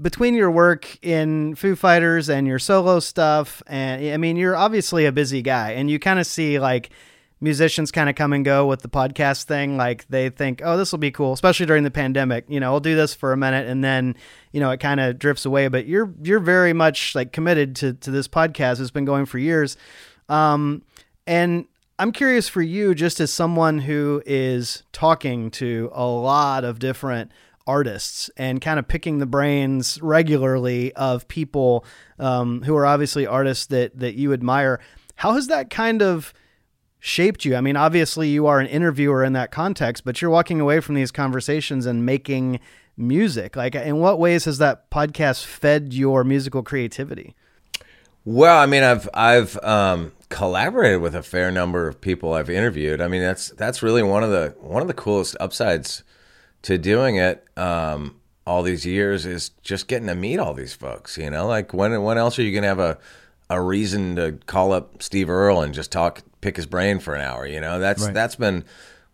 between your work in Foo Fighters and your solo stuff, and I mean, you're obviously a busy guy, and you kind of see like musicians kind of come and go with the podcast thing. Like they think, oh, this will be cool, especially during the pandemic. You know, I'll do this for a minute, and then you know it kind of drifts away. But you're you're very much like committed to to this podcast. It's been going for years, um, and I'm curious for you, just as someone who is talking to a lot of different artists and kind of picking the brains regularly of people um, who are obviously artists that that you admire. How has that kind of shaped you? I mean, obviously you are an interviewer in that context, but you're walking away from these conversations and making music. Like, in what ways has that podcast fed your musical creativity? Well, I mean, I've I've um, collaborated with a fair number of people I've interviewed. I mean, that's that's really one of the one of the coolest upsides to doing it. Um, all these years is just getting to meet all these folks. You know, like when when else are you gonna have a a reason to call up Steve Earle and just talk, pick his brain for an hour? You know, that's Right. that's been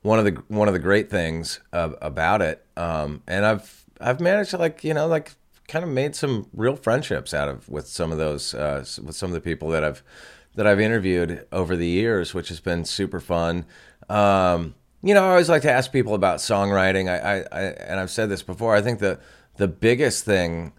one of the one of the great things about it. Um, and I've I've managed to like you know like kind of made some real friendships out of with some of those uh, with some of the people that I've that I've interviewed over the years, which has been super fun. Um, you know, I always like to ask people about songwriting. I, I, I and I've said this before. I think the the biggest thing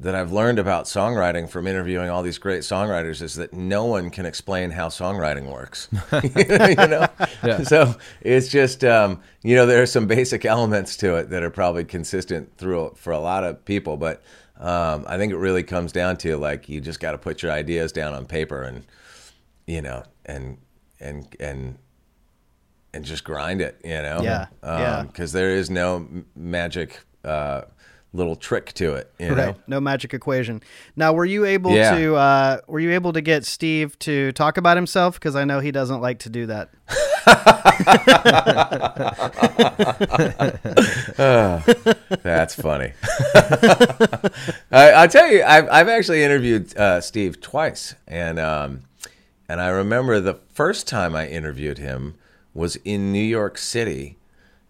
that I've learned about songwriting from interviewing all these great songwriters is that no one can explain how songwriting works. you know, Yeah. so it's just um, you know there are some basic elements to it that are probably consistent through for a lot of people, but um, I think it really comes down to like you just got to put your ideas down on paper and you know and and and and just grind it, you know. Yeah, yeah. Because there is no magic uh, little trick to it, you know. No magic equation. Now, were you able Yeah. to uh, were you able to get Steve to talk about himself? Because I know he doesn't like to do that. That's funny. I, I'll tell you, I've, I've actually interviewed uh, Steve twice, and um, and I remember the first time I interviewed him was in New York City,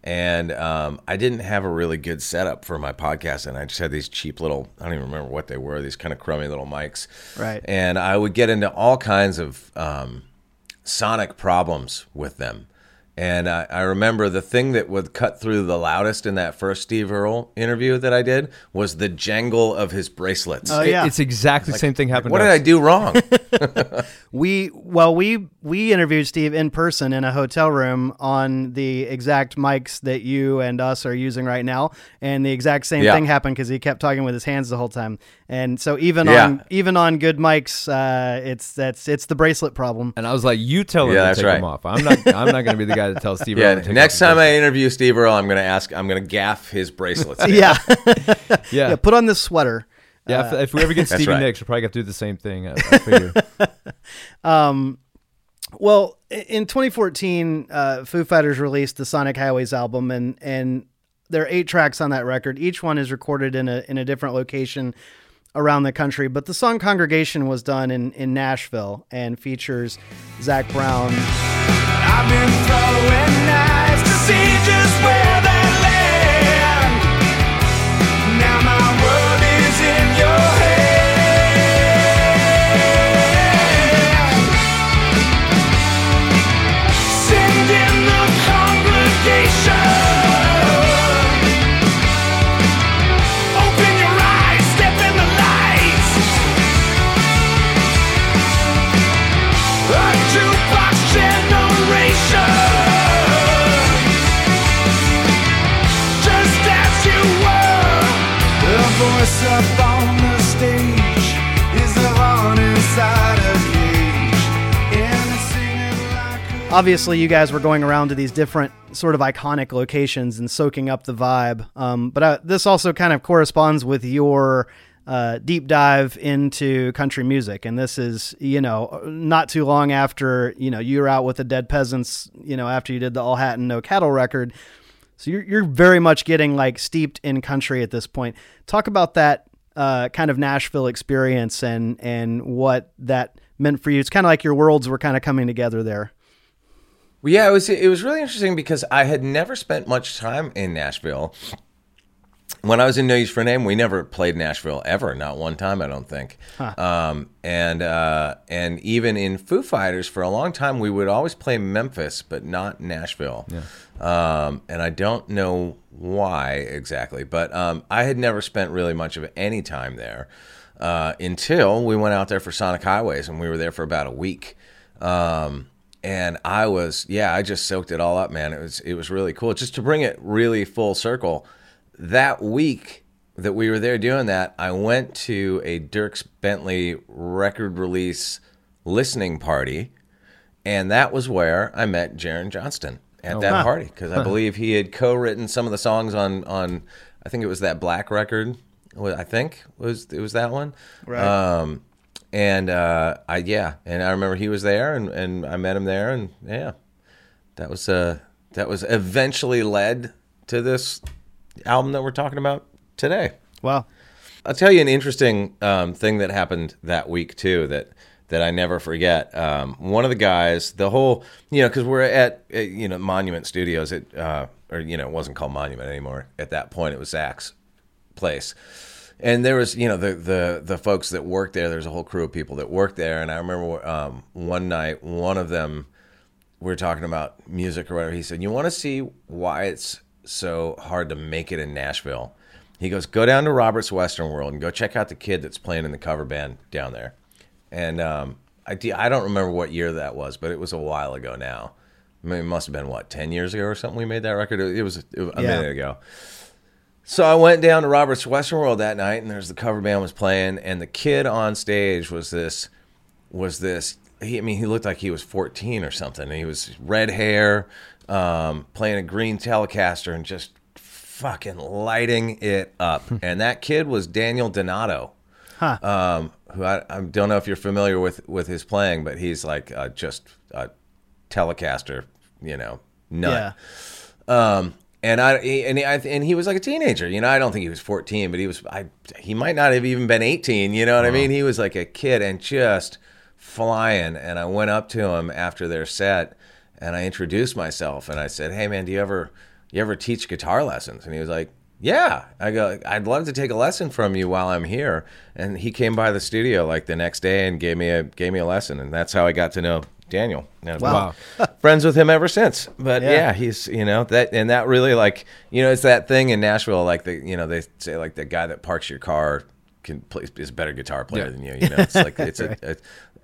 and um, I didn't have a really good setup for my podcast, and I just had these cheap little I don't even remember what they were, these kind of crummy little mics, Right. And I would get into all kinds of um, sonic problems with them. And I, I remember the thing that would cut through the loudest in that first Steve Earle interview that I did was the jangle of his bracelets. Oh, It- yeah. It's exactly the same thing happened. what to did us. I do wrong? We well we we interviewed Steve in person in a hotel room on the exact mics that you and us are using right now, and the exact same Yeah. thing happened because he kept talking with his hands the whole time. And so even Yeah. on even on good mics, uh, it's that's it's the bracelet problem. And I was like, "You tell him Yeah, to take right. them off. I'm not. I'm not going to be the guy to tell Steve. Earle yeah. to Next time I interview Steve Earle, I'm going to ask. I'm going to gaff his bracelets. yeah. yeah, yeah, yeah. Put on this sweater. if, if we ever get That's Stevie right. Nicks, we'll probably have to do the same thing. I, I figure. Well, in 2014, uh, Foo Fighters released the Sonic Highways album, and and there are eight tracks on that record. Each one is recorded in a in a different location around the country. But the song "Congregation" was done in in Nashville and features Zac Brown. I've been throwing knives to see just where Obviously, you guys were going around to these different sort of iconic locations and soaking up the vibe. Um, but uh, this also kind of corresponds with your uh, deep dive into country music. And this is, you know, not too long after, you know, you were out with the Dead Peasants, you know, after you did the All Hat and No Cattle record. So you're, you're very much getting like steeped in country at this point. Talk about that uh, kind of Nashville experience and and what that meant for you. It's kind of like your worlds were kind of coming together there. Well, yeah, it was it was really interesting because I had never spent much time in Nashville. When I was in No Use for a Name, we never played Nashville ever, not one time, I don't think. Um, and uh, and even in Foo Fighters, for a long time, we would always play Memphis, but not Nashville. Um, and I don't know why exactly, but um, I had never spent really much of any time there uh, until we went out there for Sonic Highways, and we were there for about a week. Um, and I was, yeah, I just soaked it all up, man. It was, it was really cool. Just to bring it really full circle, that week that we were there doing that, I went to a Dierks Bentley record release listening party, and that was where I met Jaren Johnston at that party because I believe he had co-written some of the songs on on I think it was that Black record. I think was it was that one. Right. Um, and uh, I yeah, and I remember he was there, and, and I met him there, and yeah, that was uh that was eventually led to this album that we're talking about today. Wow. I'll tell you an interesting um, thing that happened that week too that that I never forget. Um, one of the guys, the whole, you know, because we're at, at, you know Monument Studios, it uh, or you know it wasn't called Monument anymore at that point. It was Zac's place, and there was you know the the the folks that worked there. There's a whole crew of people that worked there, and I remember um, one night one of them we were talking about music or whatever. He said, "You want to see why it's so hard to make it in Nashville?" He goes, "Go down to Robert's Western World and go check out the kid that's playing in the cover band down there." And um, I I don't remember what year that was, but it was a while ago now. I mean, it must have been what ten years ago or something. We made that record. It was, it was a Yeah. minute ago. So I went down to Robert's Western World that night, and there's the cover band was playing, and the kid on stage was this was this. He, I mean, he looked like he was 14 or something. He was red hair, um, playing a green Telecaster, and just fucking lighting it up. and that kid was Daniel Donato, um, who I, I don't know if you're familiar with with his playing, but he's like uh, just a Telecaster, you know, nut. Yeah. Um, and I and he, I, and he was like a teenager. You know, I don't think he was 14, but he was. I he might not have even been 18. You know what I uh-huh. mean? He was like a kid and just flying. And I went up to him after their set, and I introduced myself, and I said, "Hey, man, do you ever you ever teach guitar lessons?" And he was like. Yeah, I go. I'd love to take a lesson from you while I'm here. And he came by the studio like the next day and gave me a gave me a lesson, and that's how I got to know Daniel. And Wow. friends with him ever since. But Yeah. yeah. he's you know that and that really like you know it's that thing in Nashville like the you know they say like the guy that parks your car can play is a better guitar player Yeah. than you. You know, it's like it's a, a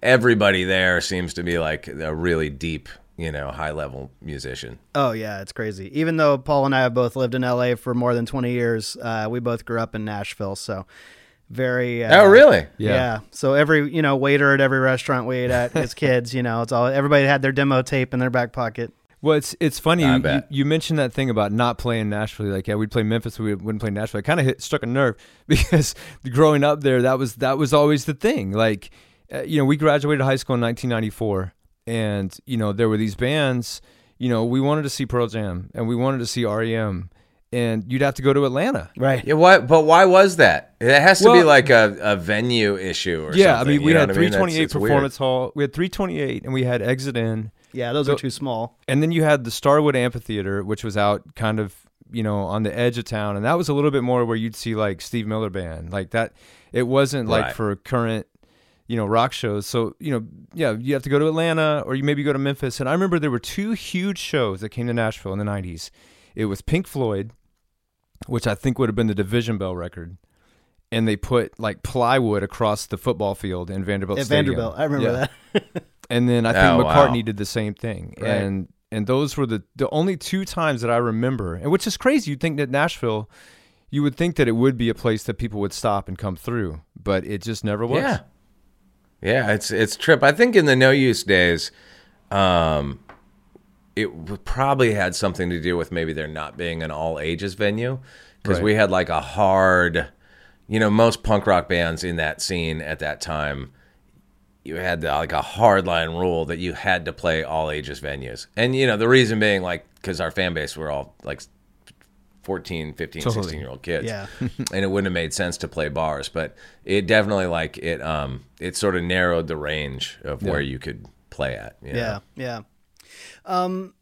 everybody there seems to be like a really deep you know high level musician. Oh yeah, it's crazy. Even though Paul and I have both lived in LA for more than 20 years, uh, we both grew up in Nashville, so very. Uh, oh really? Yeah. Yeah. So every you know waiter at every restaurant we ate at as kids, you know, it's all everybody had their demo tape in their back pocket. Well, it's it's funny you, you, you mentioned that thing about not playing Nashville. Like, yeah, we'd play Memphis, we wouldn't play Nashville. It kind of hit struck a nerve because growing up there, that was that was always the thing. Like, uh, you know, we graduated high school in 1994, and you know there were these bands. You know, we wanted to see Pearl Jam and we wanted to see REM, and you'd have to go to Atlanta. Right. Yeah, why, but why was that? It has to be like a, a venue issue or something. Yeah, I mean, we had what I mean? That's- 328 weird. Performance Hall. We had 328, and we had Exit In. Yeah, those So- are too small. And then you had the Starwood Amphitheater, which was out kind of, you know, on the edge of town. And that was a little bit more where you'd see like Steve Miller Band. Like that, it wasn't like for current, you know, rock shows. So, you know, yeah, you have to go to Atlanta or you maybe go to Memphis. And I remember there were two huge shows that came to Nashville in the 90s. It was Pink Floyd, which I think would have been the Division Bell record. And they put like plywood across the football field in Vanderbilt At Stadium. Vanderbilt, I remember Yeah. that. And then I think Oh, McCartney wow. did the same thing. Right. And and those were the the only two times that I remember. And which is crazy. You'd think that Nashville you would think that it would be a place that people would stop and come through, but it just never was. Yeah. Yeah, it's it's trip. I think in the no use days, um, it probably had something to do with maybe there not being an all ages venue because Right. we had like a hard, you know, most punk rock bands in that scene at that time. You had the, like a hard line rule that you had to play all ages venues, and you know the reason being like because our fan base were all like 14, 15, Totally. 16 year old kids. Yeah. and it wouldn't have made sense to play bars, but it definitely like it um it sort of narrowed the range of where you could play at. you know? Yeah, yeah. Um,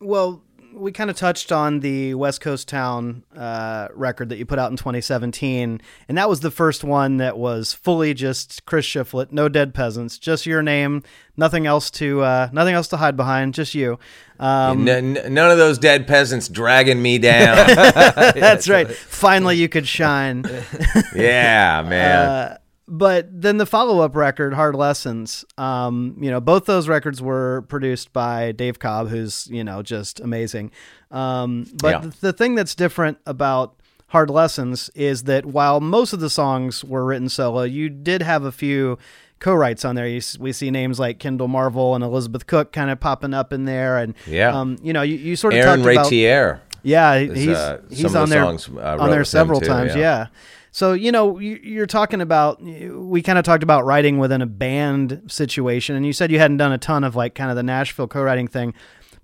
well, we kind of touched on the West Coast Town uh, record that you put out in 2017, and that was the first one that was fully just Chris Shiflett, no dead peasants, just your name, nothing else to uh, nothing else to hide behind, just you. Um, N- n- none of those dead peasants dragging me down. that's right. Finally, you could shine. yeah, man. But then the follow-up record hard lessons um, you know both those records were produced by dave cobb who's you know just amazing um, but Yeah. the, the thing that's different about hard lessons is that while most of the songs were written solo you did have a few co-writes on there you, we see names like kendell marvel and elizabeth cook kind of popping up in there and Yeah. um, you know you, you sort of Aaron talked about Raitiere. yeah, he's uh, he's of the on there songs, uh, on there several too, times. yeah. Yeah. So you know you- you're talking about we kind of talked about writing within a band situation, and you said you hadn't done a ton of like kind of the Nashville co-writing thing,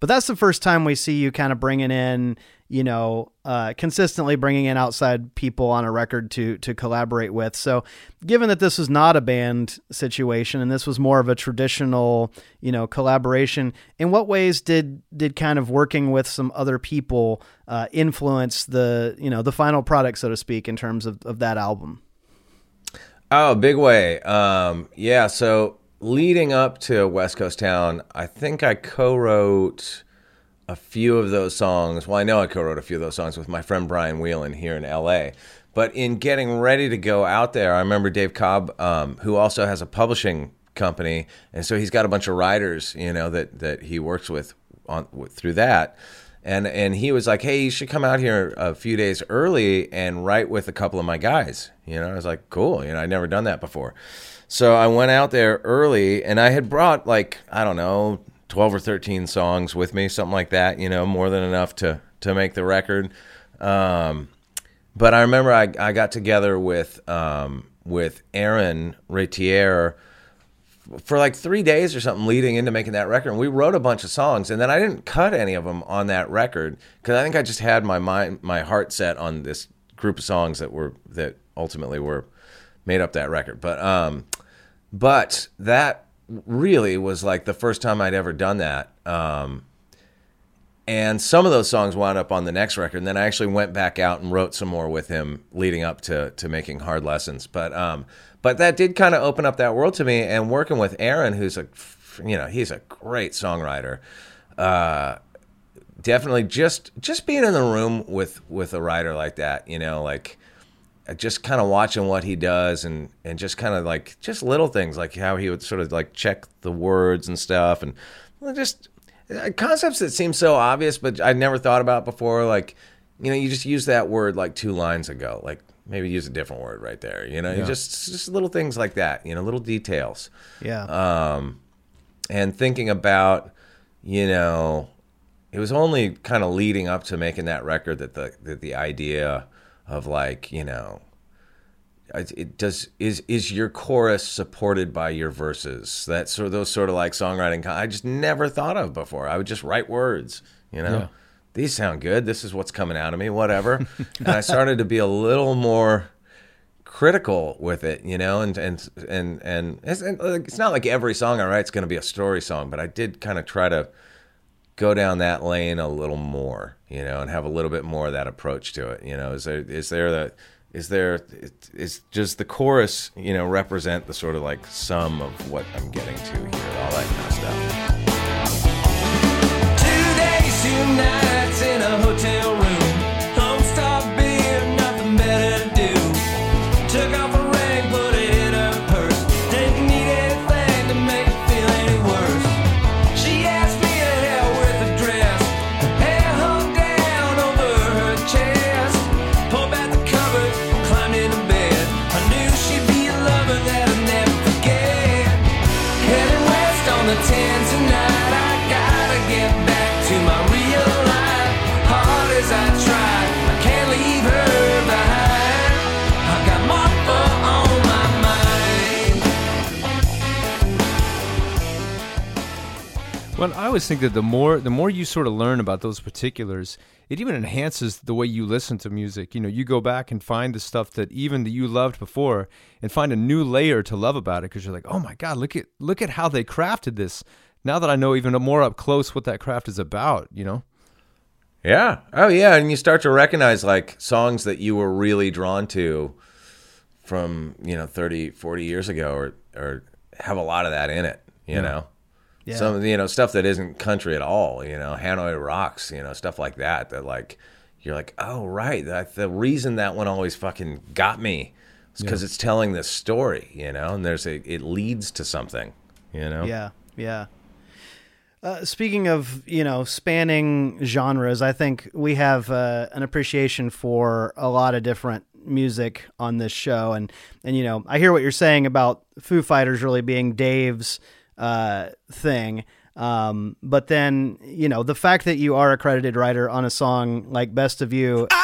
but that's the first time we see you kind of bringing in you know uh, consistently bringing in outside people on a record to to collaborate with. So given that this was not a band situation and this was more of a traditional you know collaboration, in what ways did did kind of working with some other people uh, influence the you know the final product, so to speak, in terms of, of that album? Oh, big way. Um, yeah. So leading up to West Coast Town, I think I co-wrote a few of those songs. Well, I know I co-wrote a few of those songs with my friend Brian Whelan here in L.A. But in getting ready to go out there, I remember Dave Cobb, um, who also has a publishing company, and so he's got a bunch of writers, you know, that that he works with on through that. And and he was like, "Hey, you should come out here a few days early and write with a couple of my guys." You know, I was like, "Cool." You know, I'd never done that before. So I went out there early, and I had brought like I don't know, twelve or thirteen songs with me, something like that. You know, more than enough to to make the record. Um, but I remember I, I got together with um, with Aaron Raitiere for like three days or something leading into making that record. And we wrote a bunch of songs, and then I didn't cut any of them on that record because I think I just had my mind, my heart set on this group of songs that were that ultimately were made up that record. But um, but that really was like the first time I'd ever done that. Um, and some of those songs wound up on the next record. And then I actually went back out and wrote some more with him leading up to to making Hard Lessons. But um, but that did kind of open up that world to me. And working with Aaron, who's a you know he's a great songwriter. Uh, definitely just just being in the room with with a writer like that, you know, like just kind of watching what he does and and just kind of like just little things like how he would sort of like check the words and stuff and just uh, concepts that seem so obvious but I'd never thought about before like you know you just use that word like two lines ago like maybe use a different word right there you know you just just little things like that you know little details Yeah. um, and thinking about, you know, it was only kind of leading up to making that record that the that the idea of like, you know, it, it does is is your chorus supported by your verses? That sort of those sort of like songwriting. I just never thought of before. I would just write words, you know. Yeah. These sound good. This is what's coming out of me. Whatever. and I started to be a little more critical with it, you know, and and and and it's, and, it's not like every song I write is going to be a story song, but I did kind of try to go down that lane a little more, you know, and have a little bit more of that approach to it. You know, is there is there the is there is does the chorus you know represent the sort of like sum of what I'm getting to here, all that kind of stuff. I always think that the more the more you sort of learn about those particulars, it even enhances the way you listen to music. You know, you go back and find the stuff that even that you loved before, and find a new layer to love about it because you're like, oh my god, look at look at how they crafted this. Now that I know even more up close what that craft is about, you know. Yeah. Oh, yeah. And you start to recognize like songs that you were really drawn to from, you know, 30, 40 years ago or, or have a lot of that in it, you know? Yeah. Some, you know, stuff that isn't country at all, you know, Hanoi Rocks, you know, stuff like that, that like, you're like, oh, right. That, the reason that one always fucking got me is because it's telling this story, you know, and there's a, it leads to something, you know? Yeah, yeah. Uh, speaking of you know spanning genres, I think we have uh, an appreciation for a lot of different music on this show, and and you know I hear what you're saying about Foo Fighters really being Dave's uh, thing. Um, but then, you know, the fact that you are a credited writer on a song like Best of You, I've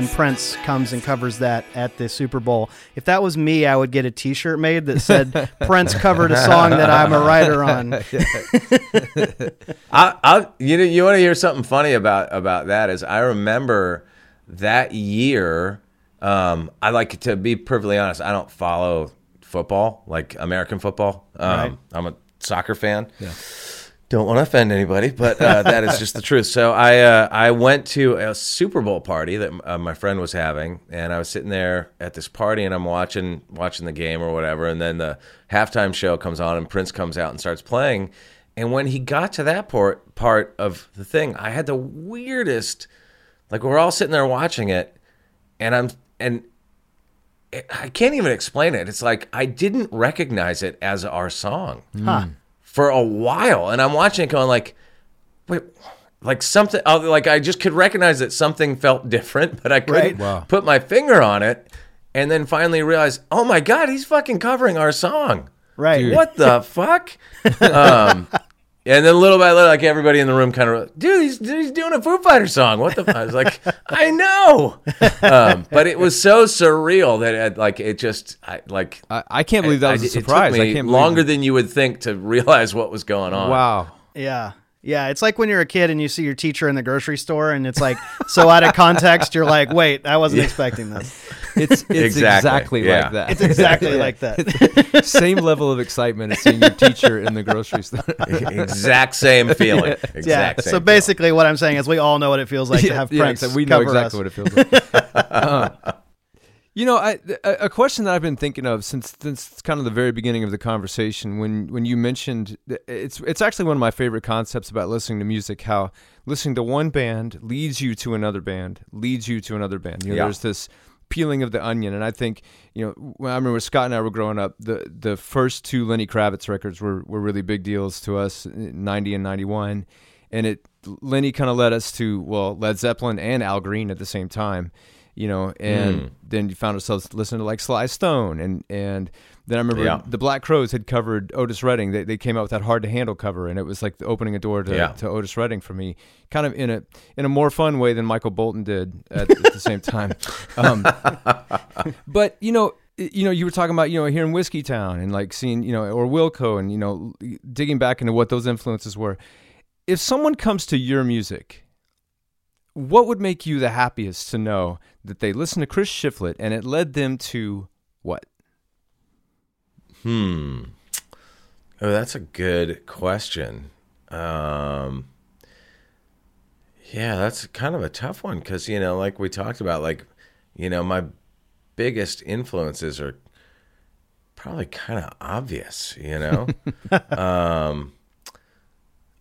then Prince comes and covers that at the Super Bowl. If that was me, I would get a T-shirt made that said Prince covered a song that I'm a writer on. I, I, you know, you want to hear something funny about about that? Is I remember that year. Um, I like to be perfectly honest. I don't follow football, like American football. Um, Right. I'm a soccer fan. Yeah. Don't want to offend anybody, but uh, that is just the truth. So I uh, I went to a Super Bowl party that uh, my friend was having, and I was sitting there at this party, and I'm watching watching the game or whatever, and then the halftime show comes on, and Prince comes out and starts playing, and when he got to that part part of the thing, I had the weirdest, like we're all sitting there watching it, and I'm and I can't even explain it. It's like I didn't recognize it as our song Huh. For a while, and I'm watching it going like, wait, like something, uh, like I just could recognize that something felt different, but I couldn't Right. Wow. put my finger on it, and then finally realized, oh my god, he's fucking covering our song. Right. What the fuck? Um, and then little by little, like everybody in the room kind of, dude, he's, he's doing a Foo Fighter song. What the? fuck? I was like, I know, um, but it was so surreal that it, like it just, I like. I, I can't believe that was I- a it took surprise. me I can't longer than you would think to realize what was going on. Wow. Yeah. Yeah, it's like when you're a kid and you see your teacher in the grocery store and it's like so out of context you're like, "Wait, I wasn't expecting this." It's it's Exactly, exactly, yeah. like that. It's exactly like that. Same level of excitement as seeing your teacher in the grocery store. exact same feeling. Exact Yeah. same So feeling. basically what I'm saying is we all know what it feels like to have Prince exactly. we know cover exactly us. what it feels like. Uh, you know, I, a, a question that I've been thinking of since since kind of the very beginning of the conversation when when you mentioned it's it's actually one of my favorite concepts about listening to music how listening to one band leads you to another band leads you to another band. You know, Yeah. there's this peeling of the onion, and I think you know I remember when Scott and I were growing up, the the first two Lenny Kravitz records were were really big deals to us, ninety and ninety one, and it Lenny kind of led us to well Led Zeppelin and Al Green at the same time, you know, and Hmm. then you found ourselves listening to like Sly Stone, and and then I remember Yeah. the Black Crowes had covered Otis Redding. They, they came out with that Hard to Handle cover, and it was like the opening a door to, Yeah. to Otis Redding for me, kind of in a in a more fun way than Michael Bolton did at, at the same time. Um, but you know, you know, you were talking about you know here in Whiskeytown and like seeing you know or Wilco and you know digging back into what those influences were. If someone comes to your music, what would make you the happiest to know that they listened to Chris Shiflett and it led them to what? Hmm. Oh, that's a good question. Um, yeah, that's kind of a tough one because you know, like we talked about, like you know, my biggest influences are probably kind of obvious. You know, um,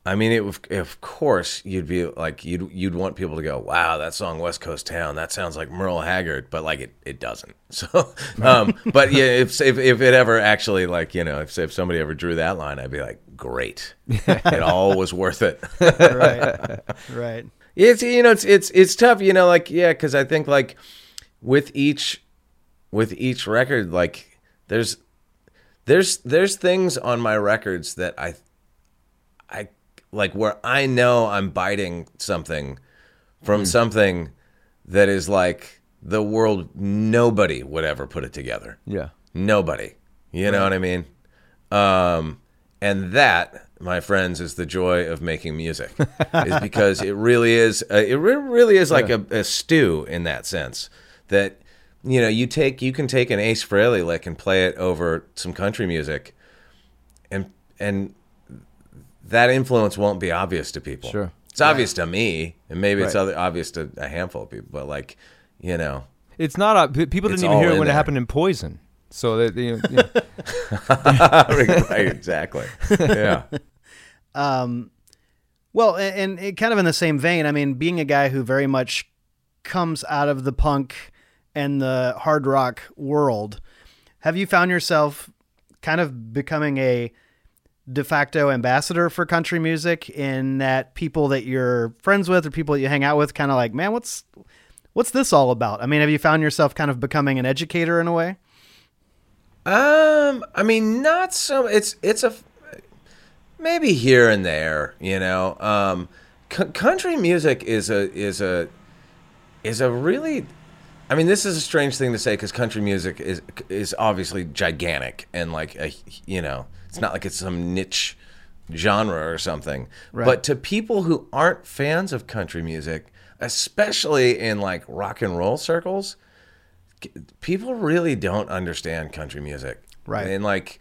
I mean, it, of- of course, you'd be like, you'd you'd want people to go, "Wow, that song West Coast Town, that sounds like Merle Haggard," but like it, it doesn't. So, um, but yeah, if, if if it ever actually like you know, if if somebody ever drew that line, I'd be like, "Great, it all was worth it." right. right. It's you know, it's it's it's tough, you know, like yeah, because I think like with each with each record, like there's there's there's things on my records that I I like where I know I'm biting something from something that is like the world nobody would ever put it together. Yeah. Nobody. You know what I mean? Um, and that, my friends, is the joy of making music, is because it really is. Uh, it re- really is like a, a stew in that sense. That you know, you take you can take an Ace Frehley lick and play it over some country music, and and that influence won't be obvious to people. Sure. it's obvious to me, and maybe it's Right. other, obvious to a handful of people. But like, you know, It's not. A, p- people didn't even hear it when there. it happened in Poison. So they, they, you know, right, exactly. Yeah. Um, well, and, and kind of in the same vein, I mean, being a guy who very much comes out of the punk and the hard rock world, have you found yourself kind of becoming a de facto ambassador for country music in that people that you're friends with or people that you hang out with kind of like, man, what's what's this all about? I mean, have you found yourself kind of becoming an educator in a way? Um, I mean, not so. It's it's a maybe here and there, you know. Um, c- country music is a is a is a really. I mean, this is a strange thing to say because country music is is obviously gigantic and like a you know, it's not like it's some niche genre or something. Right. But to people who aren't fans of country music, especially in like rock and roll circles, people really don't understand country music. Right. And like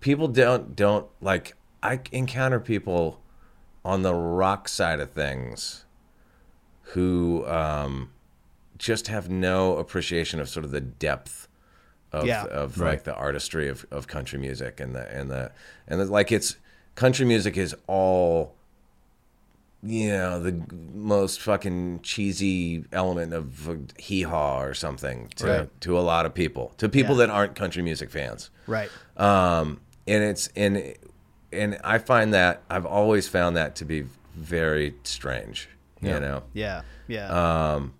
people don't don't like I encounter people on the rock side of things who um just have no appreciation of sort of the depth of Yeah. of like the artistry of, of country music and the and the and the, like it's country music is all you know the most fucking cheesy element of hee haw or something to Right. to a lot of people to people Yeah. that aren't country music fans Right. um and it's and and I find that I've always found that to be very strange you know Yeah. Yeah. um,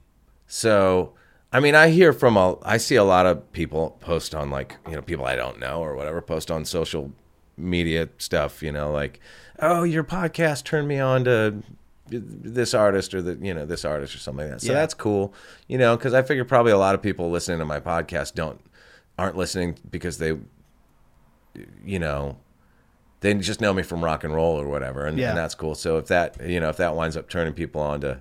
so, I mean, I hear from a, I see a lot of people post on like, you know, people I don't know or whatever, post on social media stuff, you know, like, oh, your podcast turned me on to this artist or the, you know, this artist or something like that. So Yeah. that's cool, you know, because I figure probably a lot of people listening to my podcast don't, aren't listening because they, you know, they just know me from rock and roll or whatever, and, Yeah. and that's cool. So if that you know if that winds up turning people on to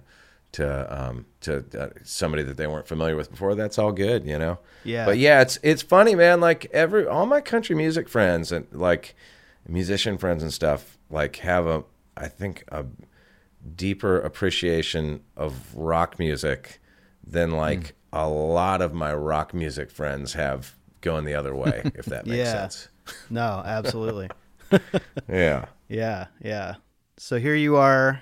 to um, to uh, somebody that they weren't familiar with before, that's all good, you know. Yeah. But yeah, it's it's funny, man. Like every all my country music friends and like musician friends and stuff like have a I think a deeper appreciation of rock music than like a lot of my rock music friends have going the other way, if that makes Yeah. sense. no, absolutely. Yeah. Yeah, yeah. So here you are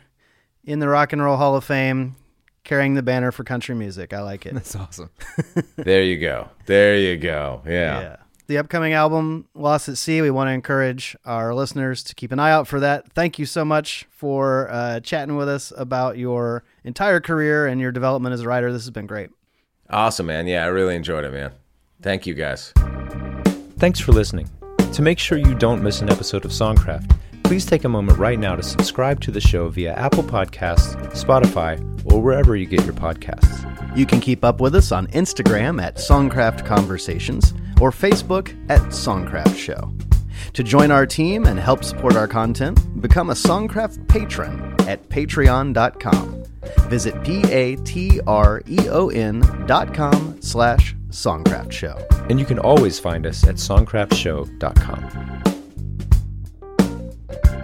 in the Rock and Roll Hall of Fame carrying the banner for country music. I like it. that's awesome. There you go. There you go. yeah. Yeah. The upcoming album, Lost at Sea, we want to encourage our listeners to keep an eye out for that. Thank you so much for uh, chatting with us about your entire career and your development as a writer. This has been great. Awesome, man. Yeah, I really enjoyed it, man. Thank you guys. Thanks for listening. To make sure you don't miss an episode of Songcraft, please take a moment right now to subscribe to the show via Apple Podcasts, Spotify, or wherever you get your podcasts. You can keep up with us on Instagram at Songcraft Conversations or Facebook at Songcraft Show. To join our team and help support our content, become a Songcraft patron at patreon.com. Visit p-a-t-r-e-o-n dot com slash Songcraft Show. And you can always find us at songcraftshow.com. Bye.